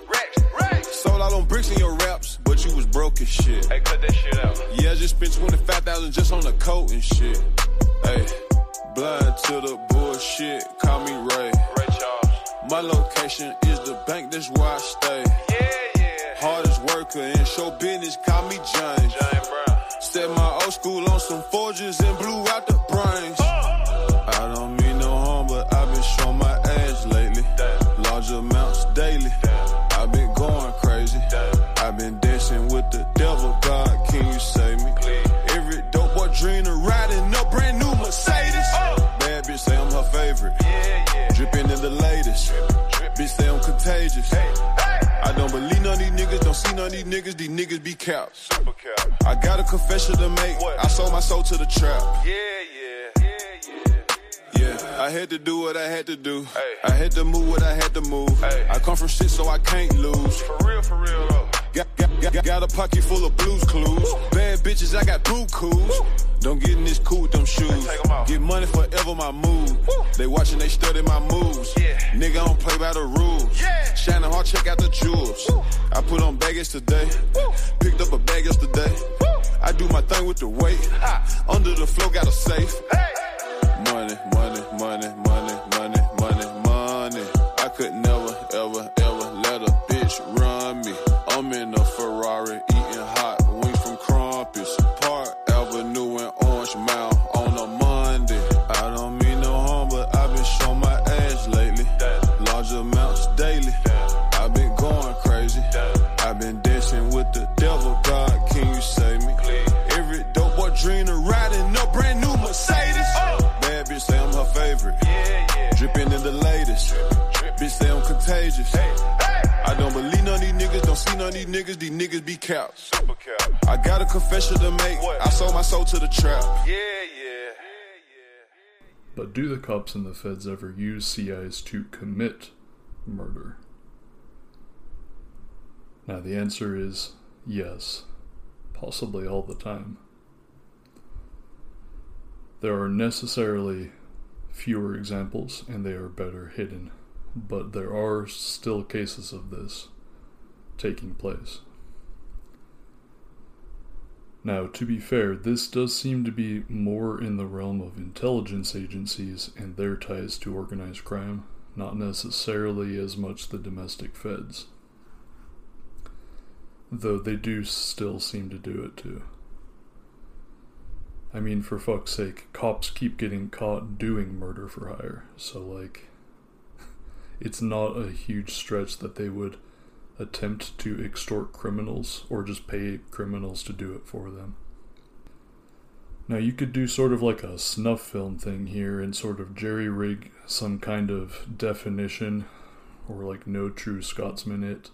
Sold out on bricks in your raps, but you was broke as shit. Hey, cut that shit out. Yeah, I just spent 25000 just on a coat and shit. Hey, blind to the bullshit, call me Ray. Ray Charles. My location is the bank, that's where I stay. Yeah, yeah. Hardest worker in show business, call me James. James Brown. Set my old school on some forges and blew out the brains. I say I'm. I don't believe none of these niggas, don't see none of these niggas, these niggas be caps. I got a confession to make. I sold my soul to the trap. Yeah, yeah, yeah, yeah. Yeah, I had to do what I had to do. I had to move what I had to move. I come from shit, so I can't lose. For real, for real though. Got, got, a pocket full of blues clues. Bad bitches, I got boo coos. Don't get in this cool with them shoes. Get money forever, my mood. They watching, they study my moves. Nigga, I don't play by the rules. Shining hard, check out the jewels. I put on baggage today. Picked up a bag yesterday. I do my thing with the weight. Under the floor, got a safe. Money, money, money, money, say I'm. I don't believe none of these niggas, don't see none of these niggas, these niggas be caps. I got a confession to make. I sold my soul to the trap. Yeah, yeah. But do the cops and the feds ever use CIs to commit murder? Now, the answer is yes, possibly all the time. There are necessarily fewer examples and they are better hidden, but there are still cases of this taking place. Now, to be fair, this does seem to be more in the realm of intelligence agencies and their ties to organized crime, not necessarily as much the domestic feds. Though they do still seem to do it too. I mean, for fuck's sake, cops keep getting caught doing murder for hire, so, like, it's not a huge stretch that they would attempt to extort criminals or just pay criminals to do it for them. Now, you could do sort of like a snuff film thing here and sort of jerry rig some kind of definition or like no true Scotsman it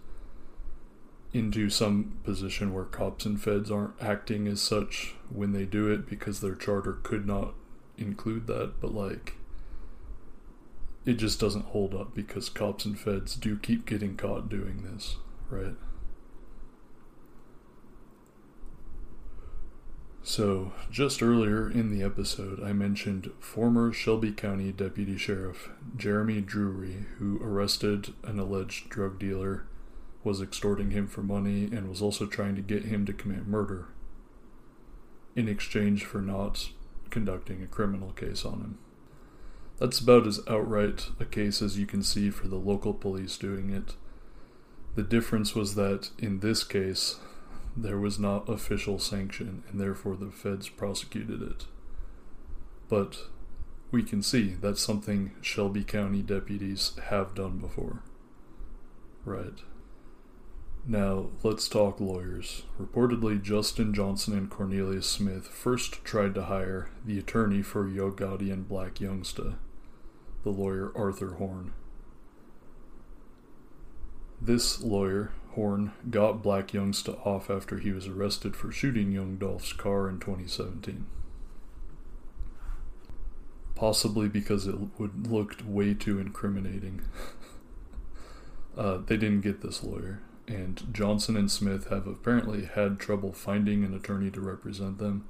into some position where cops and feds aren't acting as such when they do it because their charter could not include that, but like it just doesn't hold up because cops and feds do keep getting caught doing this, right? So, just earlier in the episode, I mentioned former Shelby County Deputy Sheriff Jeremy Drury, who arrested an alleged drug dealer, was extorting him for money, and was also trying to get him to commit murder in exchange for not conducting a criminal case on him. That's about as outright a case as you can see for the local police doing it. The difference was that in this case, there was not official sanction, and therefore the feds prosecuted it. But we can see that's something Shelby County deputies have done before. Right. Now, let's talk lawyers. Reportedly, Justin Johnson and Cornelius Smith first tried to hire the attorney for Yo Gotti and Black Youngsta, the lawyer Arthur Horne. This lawyer, Horne, got Black Youngsta off after he was arrested for shooting Young Dolph's car in 2017. Possibly because it would looked way too incriminating. uh, they didn't get this lawyer, and Johnson and Smith have apparently had trouble finding an attorney to represent them.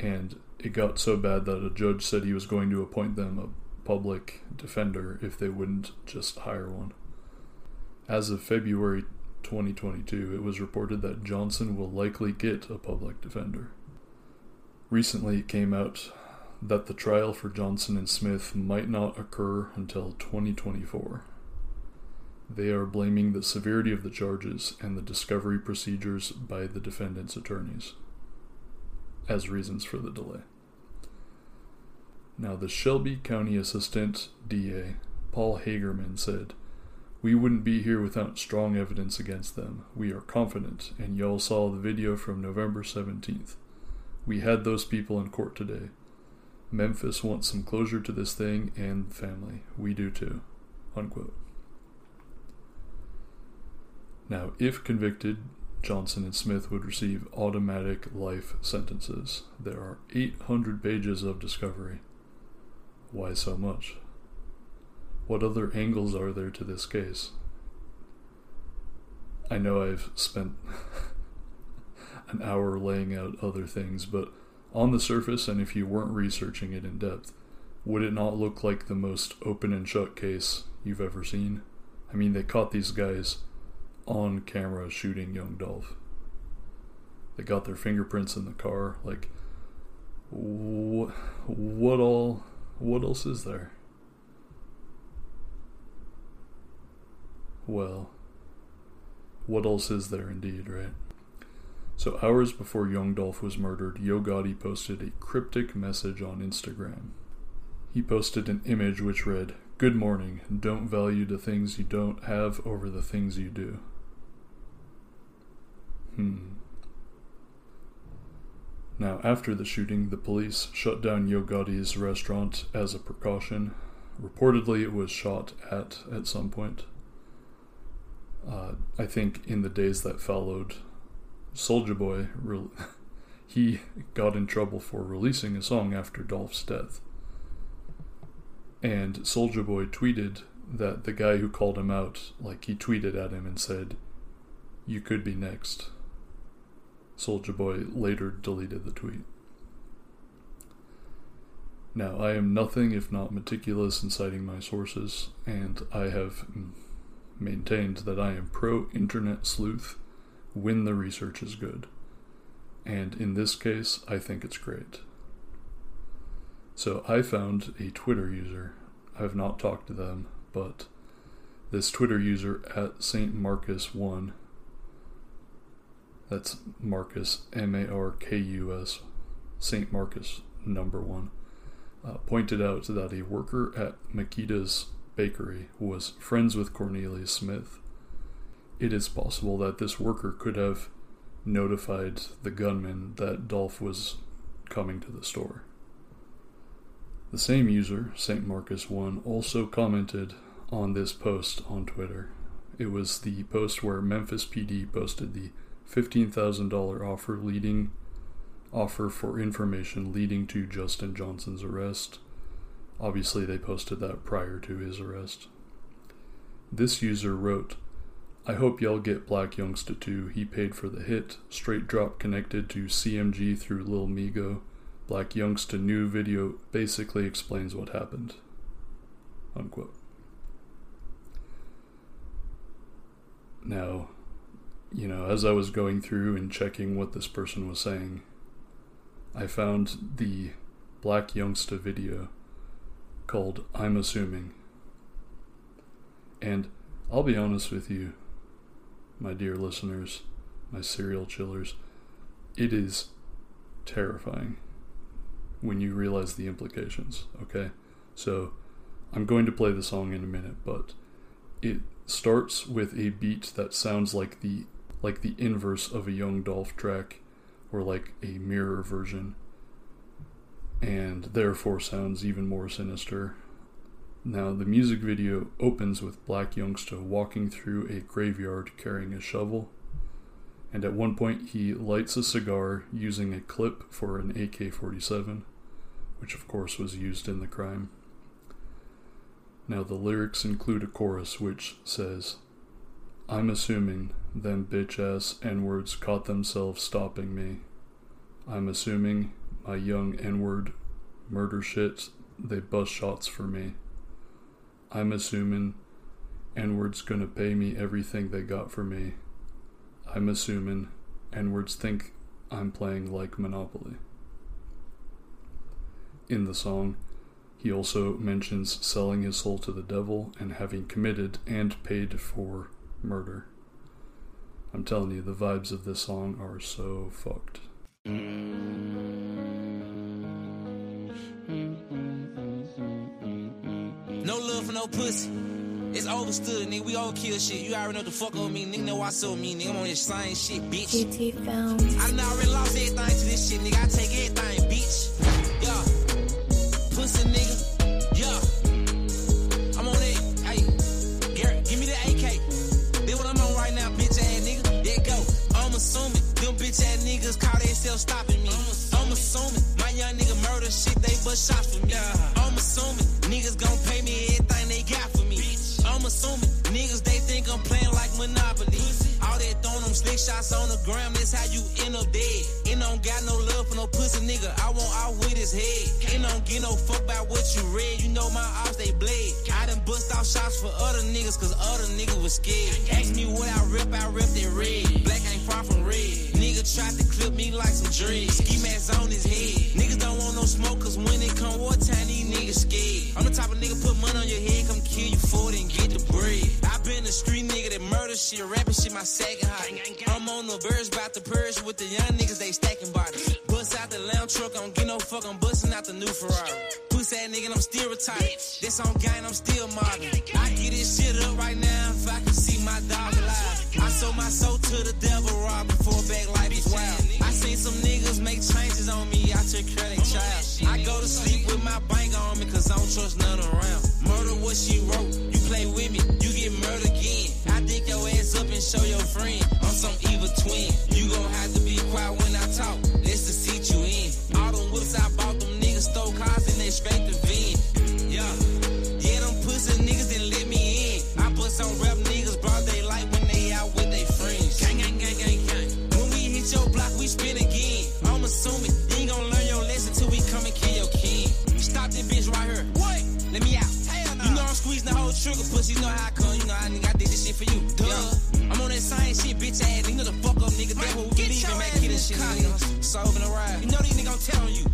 And it got so bad that a judge said he was going to appoint them a public defender if they wouldn't just hire one. As of February 2022, it was reported that Johnson will likely get a public defender. Recently, it came out that the trial for Johnson and Smith might not occur until 2024. They are blaming the severity of the charges and the discovery procedures by the defendant's attorneys as reasons for the delay. Now, the Shelby County Assistant DA, Paul Hagerman, said, We wouldn't be here without strong evidence against them. We are confident, and y'all saw the video from November 17th. We had those people in court today. Memphis wants some closure to this thing and family. We do too. Unquote. Now, if convicted, Johnson and Smith would receive automatic life sentences. There are 800 pages of discovery. Why so much? What other angles are there to this case? I know I've spent an hour laying out other things, but on the surface, and if you weren't researching it in depth, would it not look like the most open and shut case you've ever seen? I mean, they caught these guys on camera shooting young Dolph. They got their fingerprints in the car. Like, what, what all, what else is there? Well, what else is there indeed, right? So, hours before Young Dolph was murdered, Yo Gotti posted a cryptic message on Instagram. He posted an image which read, Good morning, don't value the things you don't have over the things you do. Hmm. Now, after the shooting, the police shut down Yo Gotti's restaurant as a precaution. Reportedly, it was shot at at some point. Uh, I think in the days that followed, Soulja Boy, re- he got in trouble for releasing a song after Dolph's death. And Soulja Boy tweeted that the guy who called him out, like he tweeted at him and said, "You could be next." Soulja Boy later deleted the tweet. Now, I am nothing if not meticulous in citing my sources, and I have maintained that I am pro internet sleuth when the research is good. And in this case, I think it's great. So I found a Twitter user. I have not talked to them, but this Twitter user at St. Markus1, that's Markus, M A R K U S, St. Markus number one, uh, pointed out that a worker at Makeda's bakery was friends with Cornelius Smith. It is possible that this worker could have notified the gunman that Dolph was coming to the store. The same user, St. Markus1, also commented on this post on Twitter. It was the post where Memphis PD posted the $15,000 offer leading offer for information leading to Justin Johnson's arrest. Obviously, they posted that prior to his arrest. This user wrote, I hope y'all get Black Youngsta too. He paid for the hit. Straight drop connected to CMG through Lil Migo. Black Youngsta new video basically explains what happened. Unquote. Now, you know, as I was going through and checking what this person was saying, I found the Black Youngsta video called I'm Assuming. And I'll be honest with you, my dear listeners, my serial chillers, it is terrifying when you realize the implications, okay? So I'm going to play the song in a minute, but it starts with a beat that sounds like the like the inverse of a young Dolph track or like a mirror version and therefore sounds even more sinister. Now, the music video opens with Black Youngsta walking through a graveyard carrying a shovel, and at one point he lights a cigar using a clip for an AK 47, which of course was used in the crime. Now, the lyrics include a chorus which says, I'm assuming them bitch ass N words caught themselves stopping me. I'm assuming my young N word murder shit, they bust shots for me. I'm assuming N word's gonna pay me everything they got for me. I'm assuming N words think I'm playing like Monopoly. In the song, he also mentions selling his soul to the devil and having committed and paid for murder. I'm telling you, the vibes of this song are so fucked. No love for no pussy. It's overstood, nigga. We all kill shit. You already know the fuck on me, nigga. Know I so me, nigga. I'm on this same shit, bitch. GT found. I done already lost everything to this shit, nigga. I take everything, bitch. Yeah. Pussy nigga. Stopping me. I'm assuming my young nigga murder shit, they bust shots for me. I'm assuming niggas gon' pay me everything they got for me. I'm assuming niggas they think I'm playing like Monopoly. All that throwing them slick shots on the ground, that's how you end up dead. And don't got no love for no pussy nigga. I want out with his head. And don't get no fuck about what you read. You know my ops they bled. I done bust out shots for other niggas, cause other niggas was scared. Ask me what I rip, I rip that red. Black ain't far from red. Nigga tried to clip me like some dread. Ski mask on his head. Niggas don't want no smoke, cause when it come wartime, these niggas scared. I'm the type of nigga put money on your head, come kill you for it and get the bread. I been a street nigga that murder shit, rapping shit, my second hobby. I'm on the birds, bout to purge with the young niggas, they stacking bodies. Bust out the lamb truck, I don't get no fuck, I'm busting out the new Ferrari. Pussy ass nigga, I'm still retired. This on gang, I'm still mobbing. I get this shit up right now if I can see my dog alive. I sold my soul to the devil, rob before back life is wild. I seen some niggas make changes on me, I took care of child. I go to sleep with my bank on me, cause I don't trust none around. Murder what she wrote, you play with me, you get murdered again. I dig your ass up and show your friend I'm some evil twin. You gon' have to be quiet when I talk. That's the seat you in. All them whips I bought them niggas stole cars and they scraped the VIN. Yeah, yeah, them pussy niggas didn't let me in. I put some rap niggas broad they light when they out with their friends. Gang, gang, gang, gang, gang. When we hit your block, we spin again. I'm assuming you ain't gon' learn your lesson till we come and kill your king. Stop this bitch right here. What? Let me out. You know I'm squeezing the whole trigger, pussy. You know how I come. You know nigga I did this shit for you. I'm that shit, bitch ass. Know the fuck up, nigga. That's what we believe in, man. Kid and shit, nigga. So open the ride. You know these niggas gon' tell on you.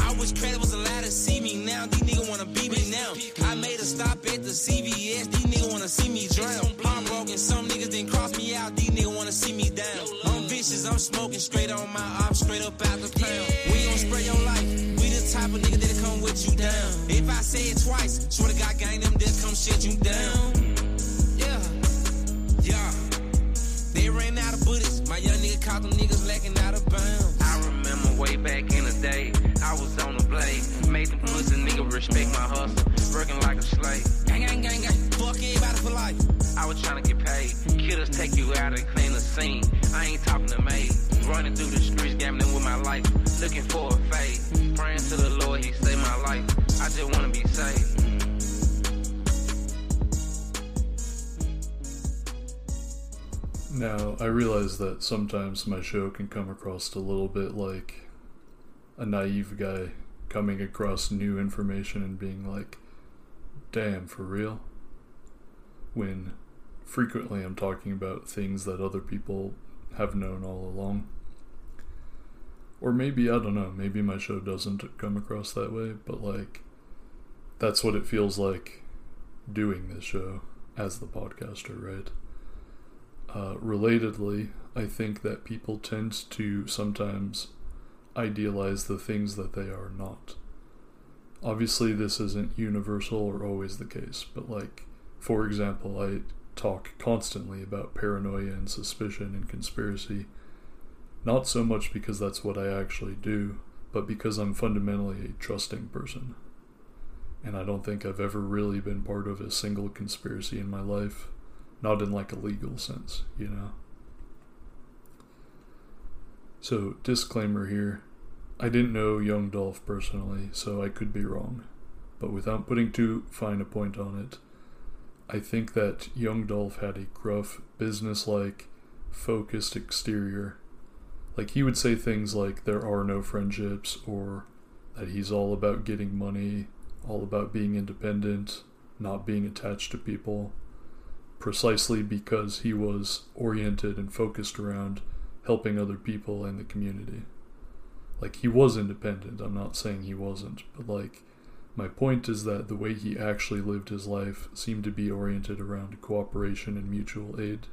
I wish credit was allowed to see me now. These niggas wanna beat me now. I made a stop at the CVS. These niggas wanna see me drown. I'm broken. Some niggas didn't cross me out. These niggas wanna see me down. I'm vicious. I'm smoking straight on my op, straight up out the pound. We gon' spray your life. We the type of nigga that'll come with you down. If I say it twice, swear to God, gang them that come shut you down. Bullets. My young nigga caught them niggas lacking out of bounds. I remember way back in the day, I was on the blade. Made them pussy nigga respect my hustle, working like a slave. Gang, gang, gang, gang. Fuck everybody for life. I was trying to get paid. Killers take you out and clean the scene. I ain't talking to me. Running through the streets, gambling with my life. Looking for a fade. Praying to the Lord, he saved my life. I just wanna be saved. Now, I realize that sometimes my show can come across a little bit like a naive guy coming across new information and being like, damn, for real? When frequently I'm talking about things that other people have known all along. Or maybe, I don't know, maybe my show doesn't come across that way, but like, that's what it feels like doing this show as the podcaster, right? Uh, relatedly, I think that people tend to sometimes idealize the things that they are not. Obviously, this isn't universal or always the case, but like, for example, I talk constantly about paranoia and suspicion and conspiracy, not so much because that's what I actually do, but because I'm fundamentally a trusting person. And I don't think I've ever really been part of a single conspiracy in my life not in like a legal sense, you know. So, disclaimer here I didn't know Young Dolph personally, so I could be wrong. But without putting too fine a point on it, I think that Young Dolph had a gruff, business like, focused exterior. Like he would say things like there are no friendships, or that he's all about getting money, all about being independent, not being attached to people precisely because he was oriented and focused around helping other people and the community. Like, he was independent, I'm not saying he wasn't, but like, my point is that the way he actually lived his life seemed to be oriented around cooperation and mutual aid.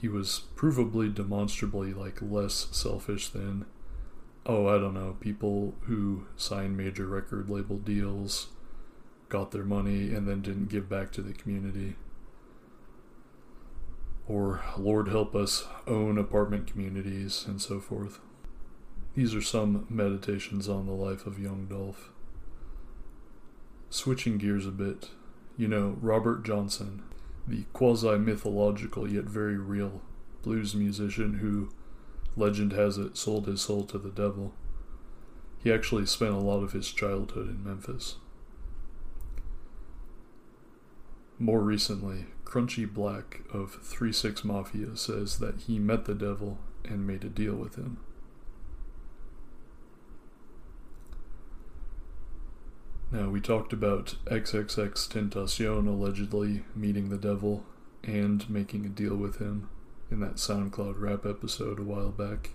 He was provably demonstrably like less selfish than oh, I don't know, people who signed major record label deals, got their money and then didn't give back to the community or Lord help us own apartment communities and so forth. These are some meditations on the life of young Dolph. Switching gears a bit, you know, Robert Johnson, the quasi mythological yet very real blues musician who legend has it, sold his soul to the devil. He actually spent a lot of his childhood in Memphis. More recently, Crunchy Black of 3 6 Mafia says that he met the devil and made a deal with him. Now, we talked about XXXTentacion allegedly meeting the devil and making a deal with him in that SoundCloud rap episode a while back.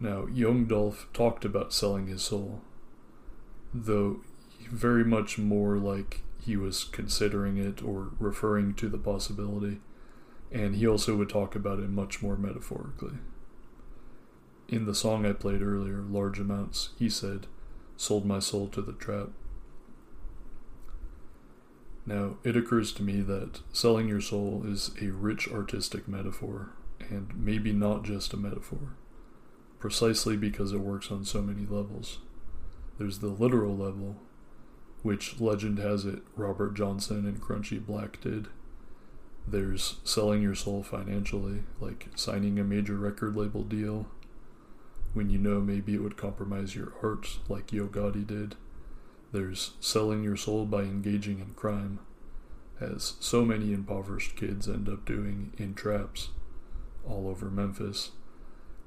Now, Young Dolph talked about selling his soul, though very much more like he was considering it or referring to the possibility, and he also would talk about it much more metaphorically. In the song I played earlier, Large Amounts, he said, Sold my soul to the trap. Now, it occurs to me that selling your soul is a rich artistic metaphor, and maybe not just a metaphor, precisely because it works on so many levels. There's the literal level, which legend has it Robert Johnson and Crunchy Black did. There's selling your soul financially, like signing a major record label deal when you know maybe it would compromise your art, like Yo Gotti did. There's selling your soul by engaging in crime, as so many impoverished kids end up doing in traps all over Memphis.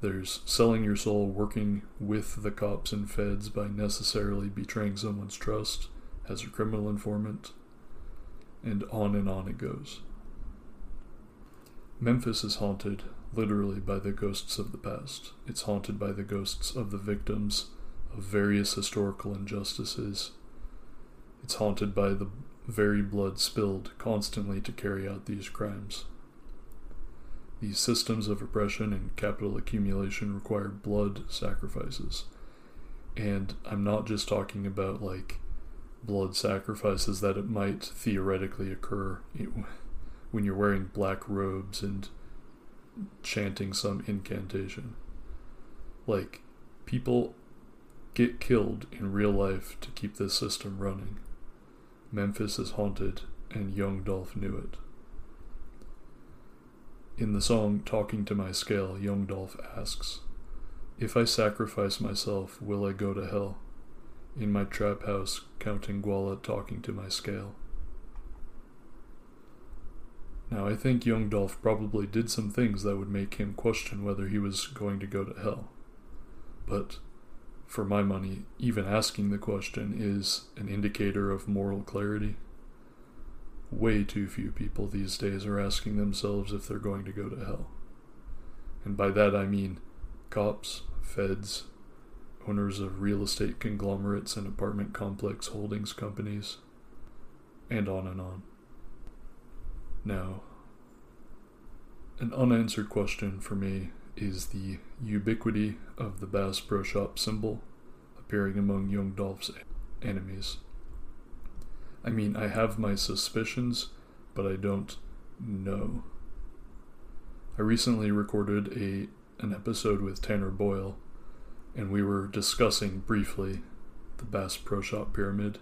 There's selling your soul working with the cops and feds by necessarily betraying someone's trust as a criminal informant, and on and on it goes. Memphis is haunted literally by the ghosts of the past. It's haunted by the ghosts of the victims of various historical injustices. It's haunted by the very blood spilled constantly to carry out these crimes. These systems of oppression and capital accumulation require blood sacrifices. And I'm not just talking about like blood sacrifices that it might theoretically occur when you're wearing black robes and chanting some incantation. Like, people get killed in real life to keep this system running. Memphis is haunted, and young Dolph knew it. In the song Talking to My Scale, young Dolph asks, If I sacrifice myself, will I go to hell? In my trap house, counting guala, talking to my scale. Now, I think young Dolph probably did some things that would make him question whether he was going to go to hell. But, for my money, even asking the question is an indicator of moral clarity. Way too few people these days are asking themselves if they're going to go to hell. And by that I mean cops, feds, owners of real estate conglomerates and apartment complex holdings companies, and on and on. Now, an unanswered question for me is the ubiquity of the Bass Pro Shop symbol appearing among young Dolph's enemies. I mean, I have my suspicions, but I don't know. I recently recorded a an episode with Tanner Boyle, and we were discussing briefly the Bass Pro Shop pyramid.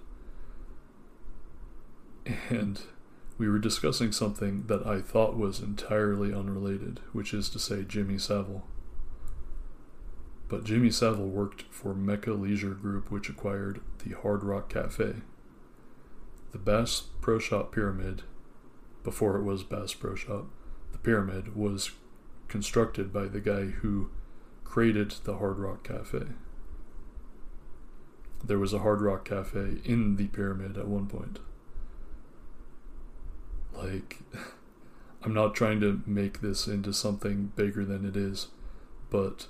And we were discussing something that I thought was entirely unrelated, which is to say Jimmy Savile. But Jimmy Savile worked for Mecca Leisure Group, which acquired the Hard Rock Cafe. The Bass Pro Shop Pyramid, before it was Bass Pro Shop, the pyramid was constructed by the guy who created the Hard Rock Cafe. There was a Hard Rock Cafe in the pyramid at one point. Like, I'm not trying to make this into something bigger than it is, but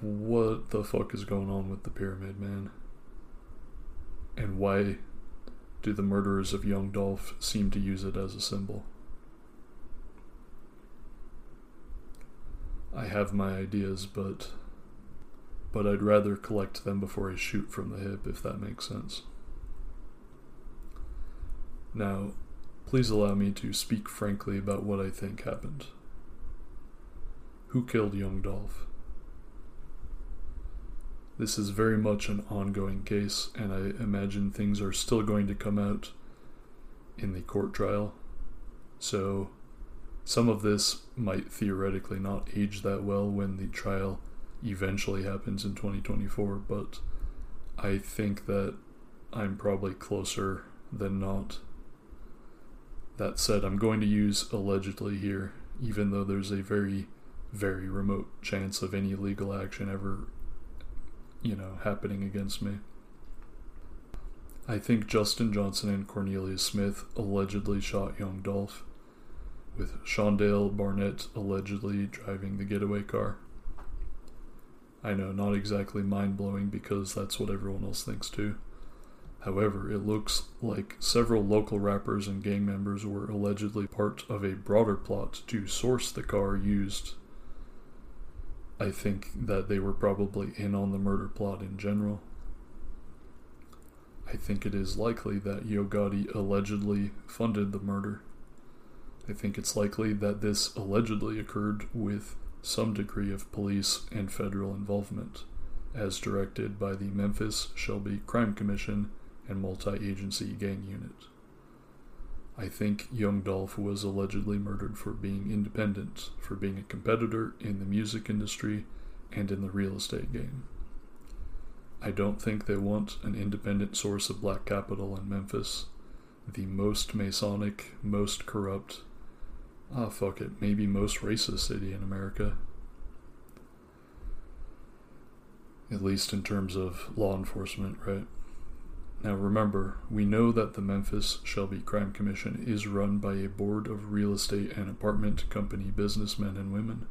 what the fuck is going on with the pyramid, man? And why do the murderers of young Dolph seem to use it as a symbol? I have my ideas, but but I'd rather collect them before I shoot from the hip if that makes sense. Now, Please allow me to speak frankly about what I think happened. Who killed young Dolph? This is very much an ongoing case, and I imagine things are still going to come out in the court trial. So, Some of this might theoretically not age that well when the trial eventually happens in 2024, but I think that I'm probably closer than not. That said, I'm going to use allegedly here, even though there's a very, very remote chance of any legal action ever, you know, happening against me. I think Justin Johnson and Cornelius Smith allegedly shot young Dolph, with Shundale Barnett allegedly driving the getaway car. I know, not exactly mind blowing because that's what everyone else thinks too. However, it looks like several local rappers and gang members were allegedly part of a broader plot to source the car used. I think that they were probably in on the murder plot in general. I think it is likely that Yo Gotti allegedly funded the murder. I think it's likely that this allegedly occurred with some degree of police and federal involvement, as directed by the Memphis Shelby Crime Commission and Multi Agency Gang Unit. I think Young Dolph was allegedly murdered for being independent, for being a competitor in the music industry and in the real estate game. I don't think they want an independent source of black capital in Memphis, the most Masonic, most corrupt, ah, fuck it, maybe most racist city in America. At least in terms of law enforcement, right? Now remember, we know that the Memphis Shelby Crime Commission is run by a board of real estate and apartment company businessmen and women.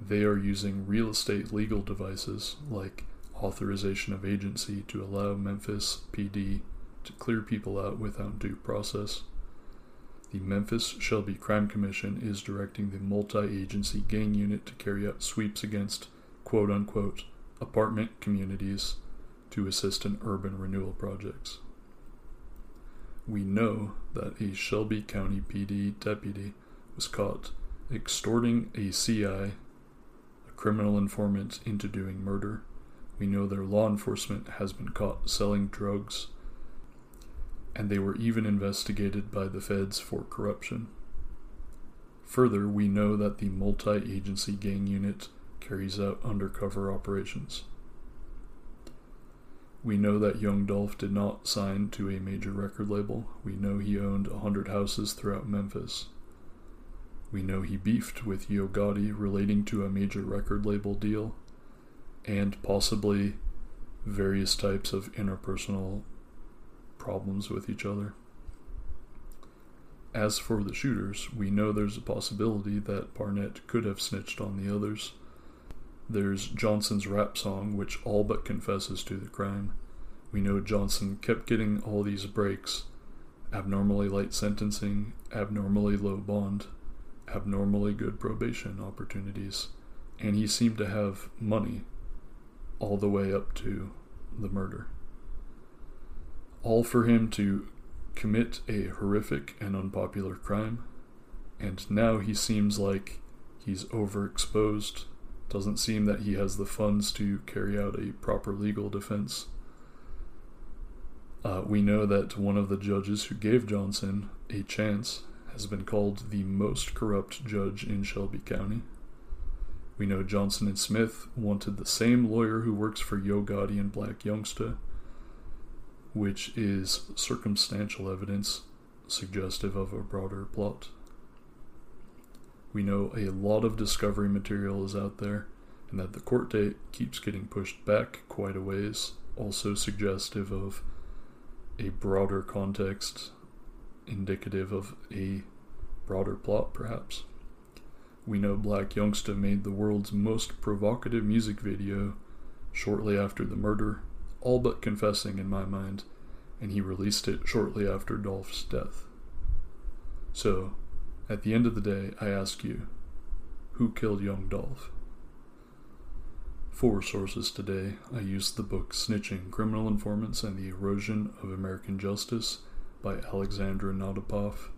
They are using real estate legal devices like authorization of agency to allow Memphis PD to clear people out without due process. The Memphis Shelby Crime Commission is directing the multi agency gang unit to carry out sweeps against quote unquote apartment communities to assist in urban renewal projects. We know that a Shelby County PD deputy was caught extorting a CI, a criminal informant, into doing murder we know their law enforcement has been caught selling drugs, and they were even investigated by the feds for corruption. Further, we know that the multi agency gang unit carries out undercover operations. We know that Young Dolph did not sign to a major record label. We know he owned a hundred houses throughout Memphis. We know he beefed with Yo Gotti relating to a major record label deal and possibly various types of interpersonal problems with each other. As for the shooters, we know there's a possibility that Barnett could have snitched on the others. There's Johnson's rap song, which all but confesses to the crime. We know Johnson kept getting all these breaks abnormally light sentencing, abnormally low bond, abnormally good probation opportunities, and he seemed to have money all the way up to the murder. All for him to commit a horrific and unpopular crime, and now he seems like he's overexposed. Doesn't seem that he has the funds to carry out a proper legal defense. Uh, we know that one of the judges who gave Johnson a chance has been called the most corrupt judge in Shelby County. We know Johnson and Smith wanted the same lawyer who works for Yo Gotti and Blac Youngsta, which is circumstantial evidence suggestive of a broader plot. We know a lot of discovery material is out there, and that the court date keeps getting pushed back quite a ways, also suggestive of a broader context, indicative of a broader plot, perhaps. We know Blac Youngsta made the world's most provocative music video shortly after the murder, all but confessing in my mind, and he released it shortly after Dolph's death. So, at the end of the day, I ask you, who killed young Dolph? For sources today, I used the book Snitching Criminal Informants and the Erosion of American Justice by Alexandra Natapoff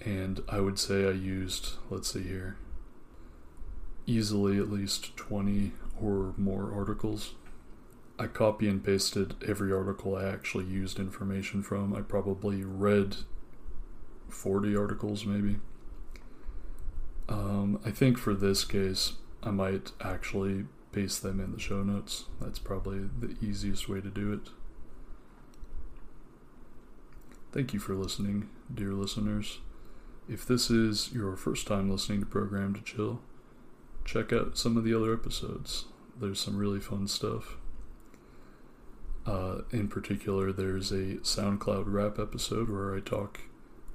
and I would say I used, let's see here, easily at least 20 or more articles. I copy and pasted every article I actually used information from. I probably read 40 articles maybe. Um, I think for this case, I might actually paste them in the show notes. That's probably the easiest way to do it. Thank you for listening, dear listeners. If this is your first time listening to Program to Chill, check out some of the other episodes. There's some really fun stuff. Uh, in particular, there's a SoundCloud rap episode where I talk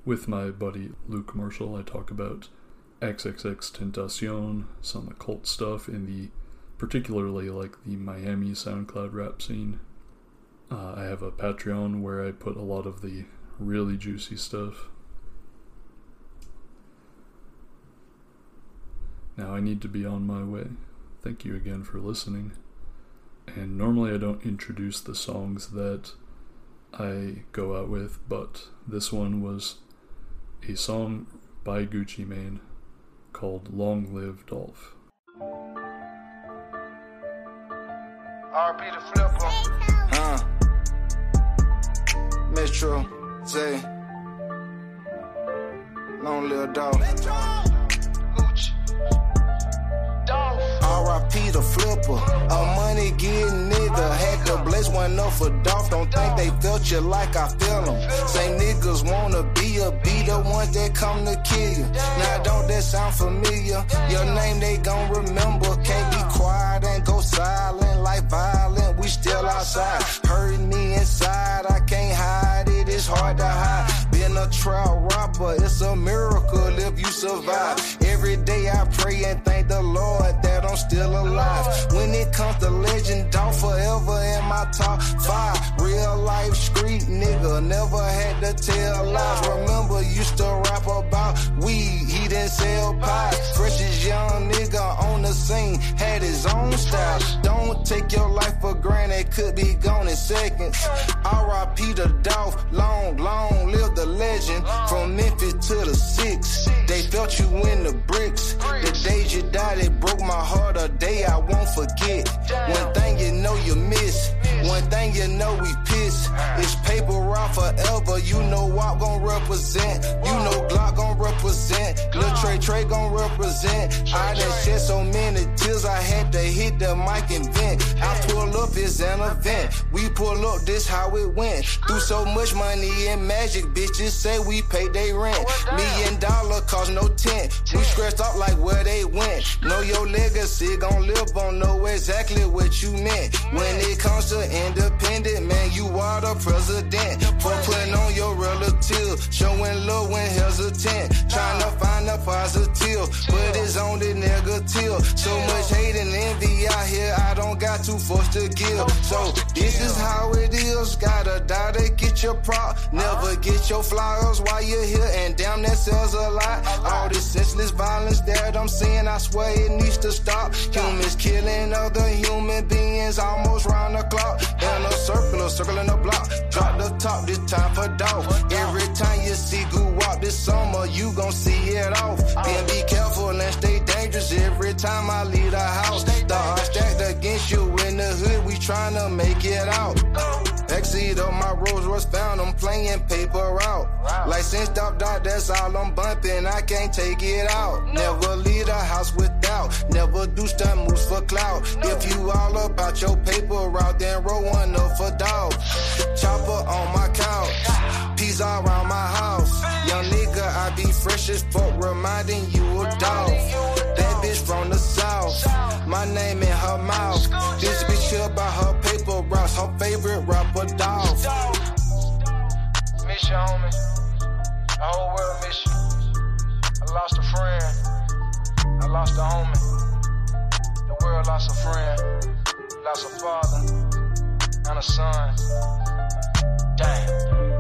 with my buddy Luke Marshall. I talk about XXXTentacion, some occult stuff in the particularly like the Miami SoundCloud rap scene. Uh, I have a Patreon where I put a lot of the really juicy stuff. Now I need to be on my way. Thank you again for listening. And normally I don't introduce the songs that I go out with, but this one was a song by Gucci Mane called Long Live Dolph. RP the flipper. Huh. Metro, Zay. Long live Dolph. RIP the flipper. A money getting nigga. Had to blaze one up for Dolph. Don't think they felt you like I feel them. Say niggas wanna be a be the ones that come to kill you. Now don't that sound familiar? Your name they gon' remember. Can't be quiet and go silent like violent. We still outside. Hurting me inside. I can't hide it. It's hard to hide. Being a trial rapper, it's a miracle if you survive. Every day I pray and thank the Lord that I'm still alive. When it comes to legend, don't forever in my top five. Real life street nigga, never had to tell lies. Remember, used to rap about weed, he didn't sell pies. As young nigga on the scene, had his own style. Don't take your life for granted, could be gone in seconds. R.I.P. the Dolph, long, long live the legend. From Memphis to the six, they felt you in the bricks. The days you died, it broke my heart. A day I won't forget. One thing you know you miss. One thing you know we piss. It's paper round forever. You know what gon' represent. You know Glock gon' represent. Lil Trey Trey gon' represent. I done shed so many tears. I had to hit the mic and vent. I pull up, it's an event. We pull up, this how it went. Through so much money and magic, bitches say we pay they rent. Oh, Million dollar cost no tent. We scratched up like where they went. Know your legacy gon' live on, know exactly what you meant. When it comes to independent, man, you are the president. For putting on your relative, showing love when hesitant. Trying to find a positive, but it's on the negative. So much hate and envy out here, I don't got too force to give. So this is how it is. Gotta die to get your prop. Never get your flowers while you're here, and damn, that sells a lot. All this senseless violence that I'm seeing, I swear it needs to stop. Humans killing other human beings almost round the clock. In a circle, in a block. Drop the top, this time for dog. Every time you see goo walk this summer, you gon' see it off. Then be careful and stay dangerous every time I leave the house. The odds stacked against you in the hood, we tryna make it out. Backseat of my Rolls Royce found, I'm playing paper out. License dot dot, that's all I'm bumping, I can't take it out. Never leave the house without, never do stunt moves for clout. If you all about your paper route, then roll one up for dog. Chopper on my couch, peas all around my house. Young nigga, I be fresh as fuck, reminding you of dog. That bitch from the south, my name in her mouth. This routes, her favorite rapper dog. Miss you, homie. The whole world miss you. I lost a friend. I lost a homie. The world lost a friend. Lost a father and a son. Damn.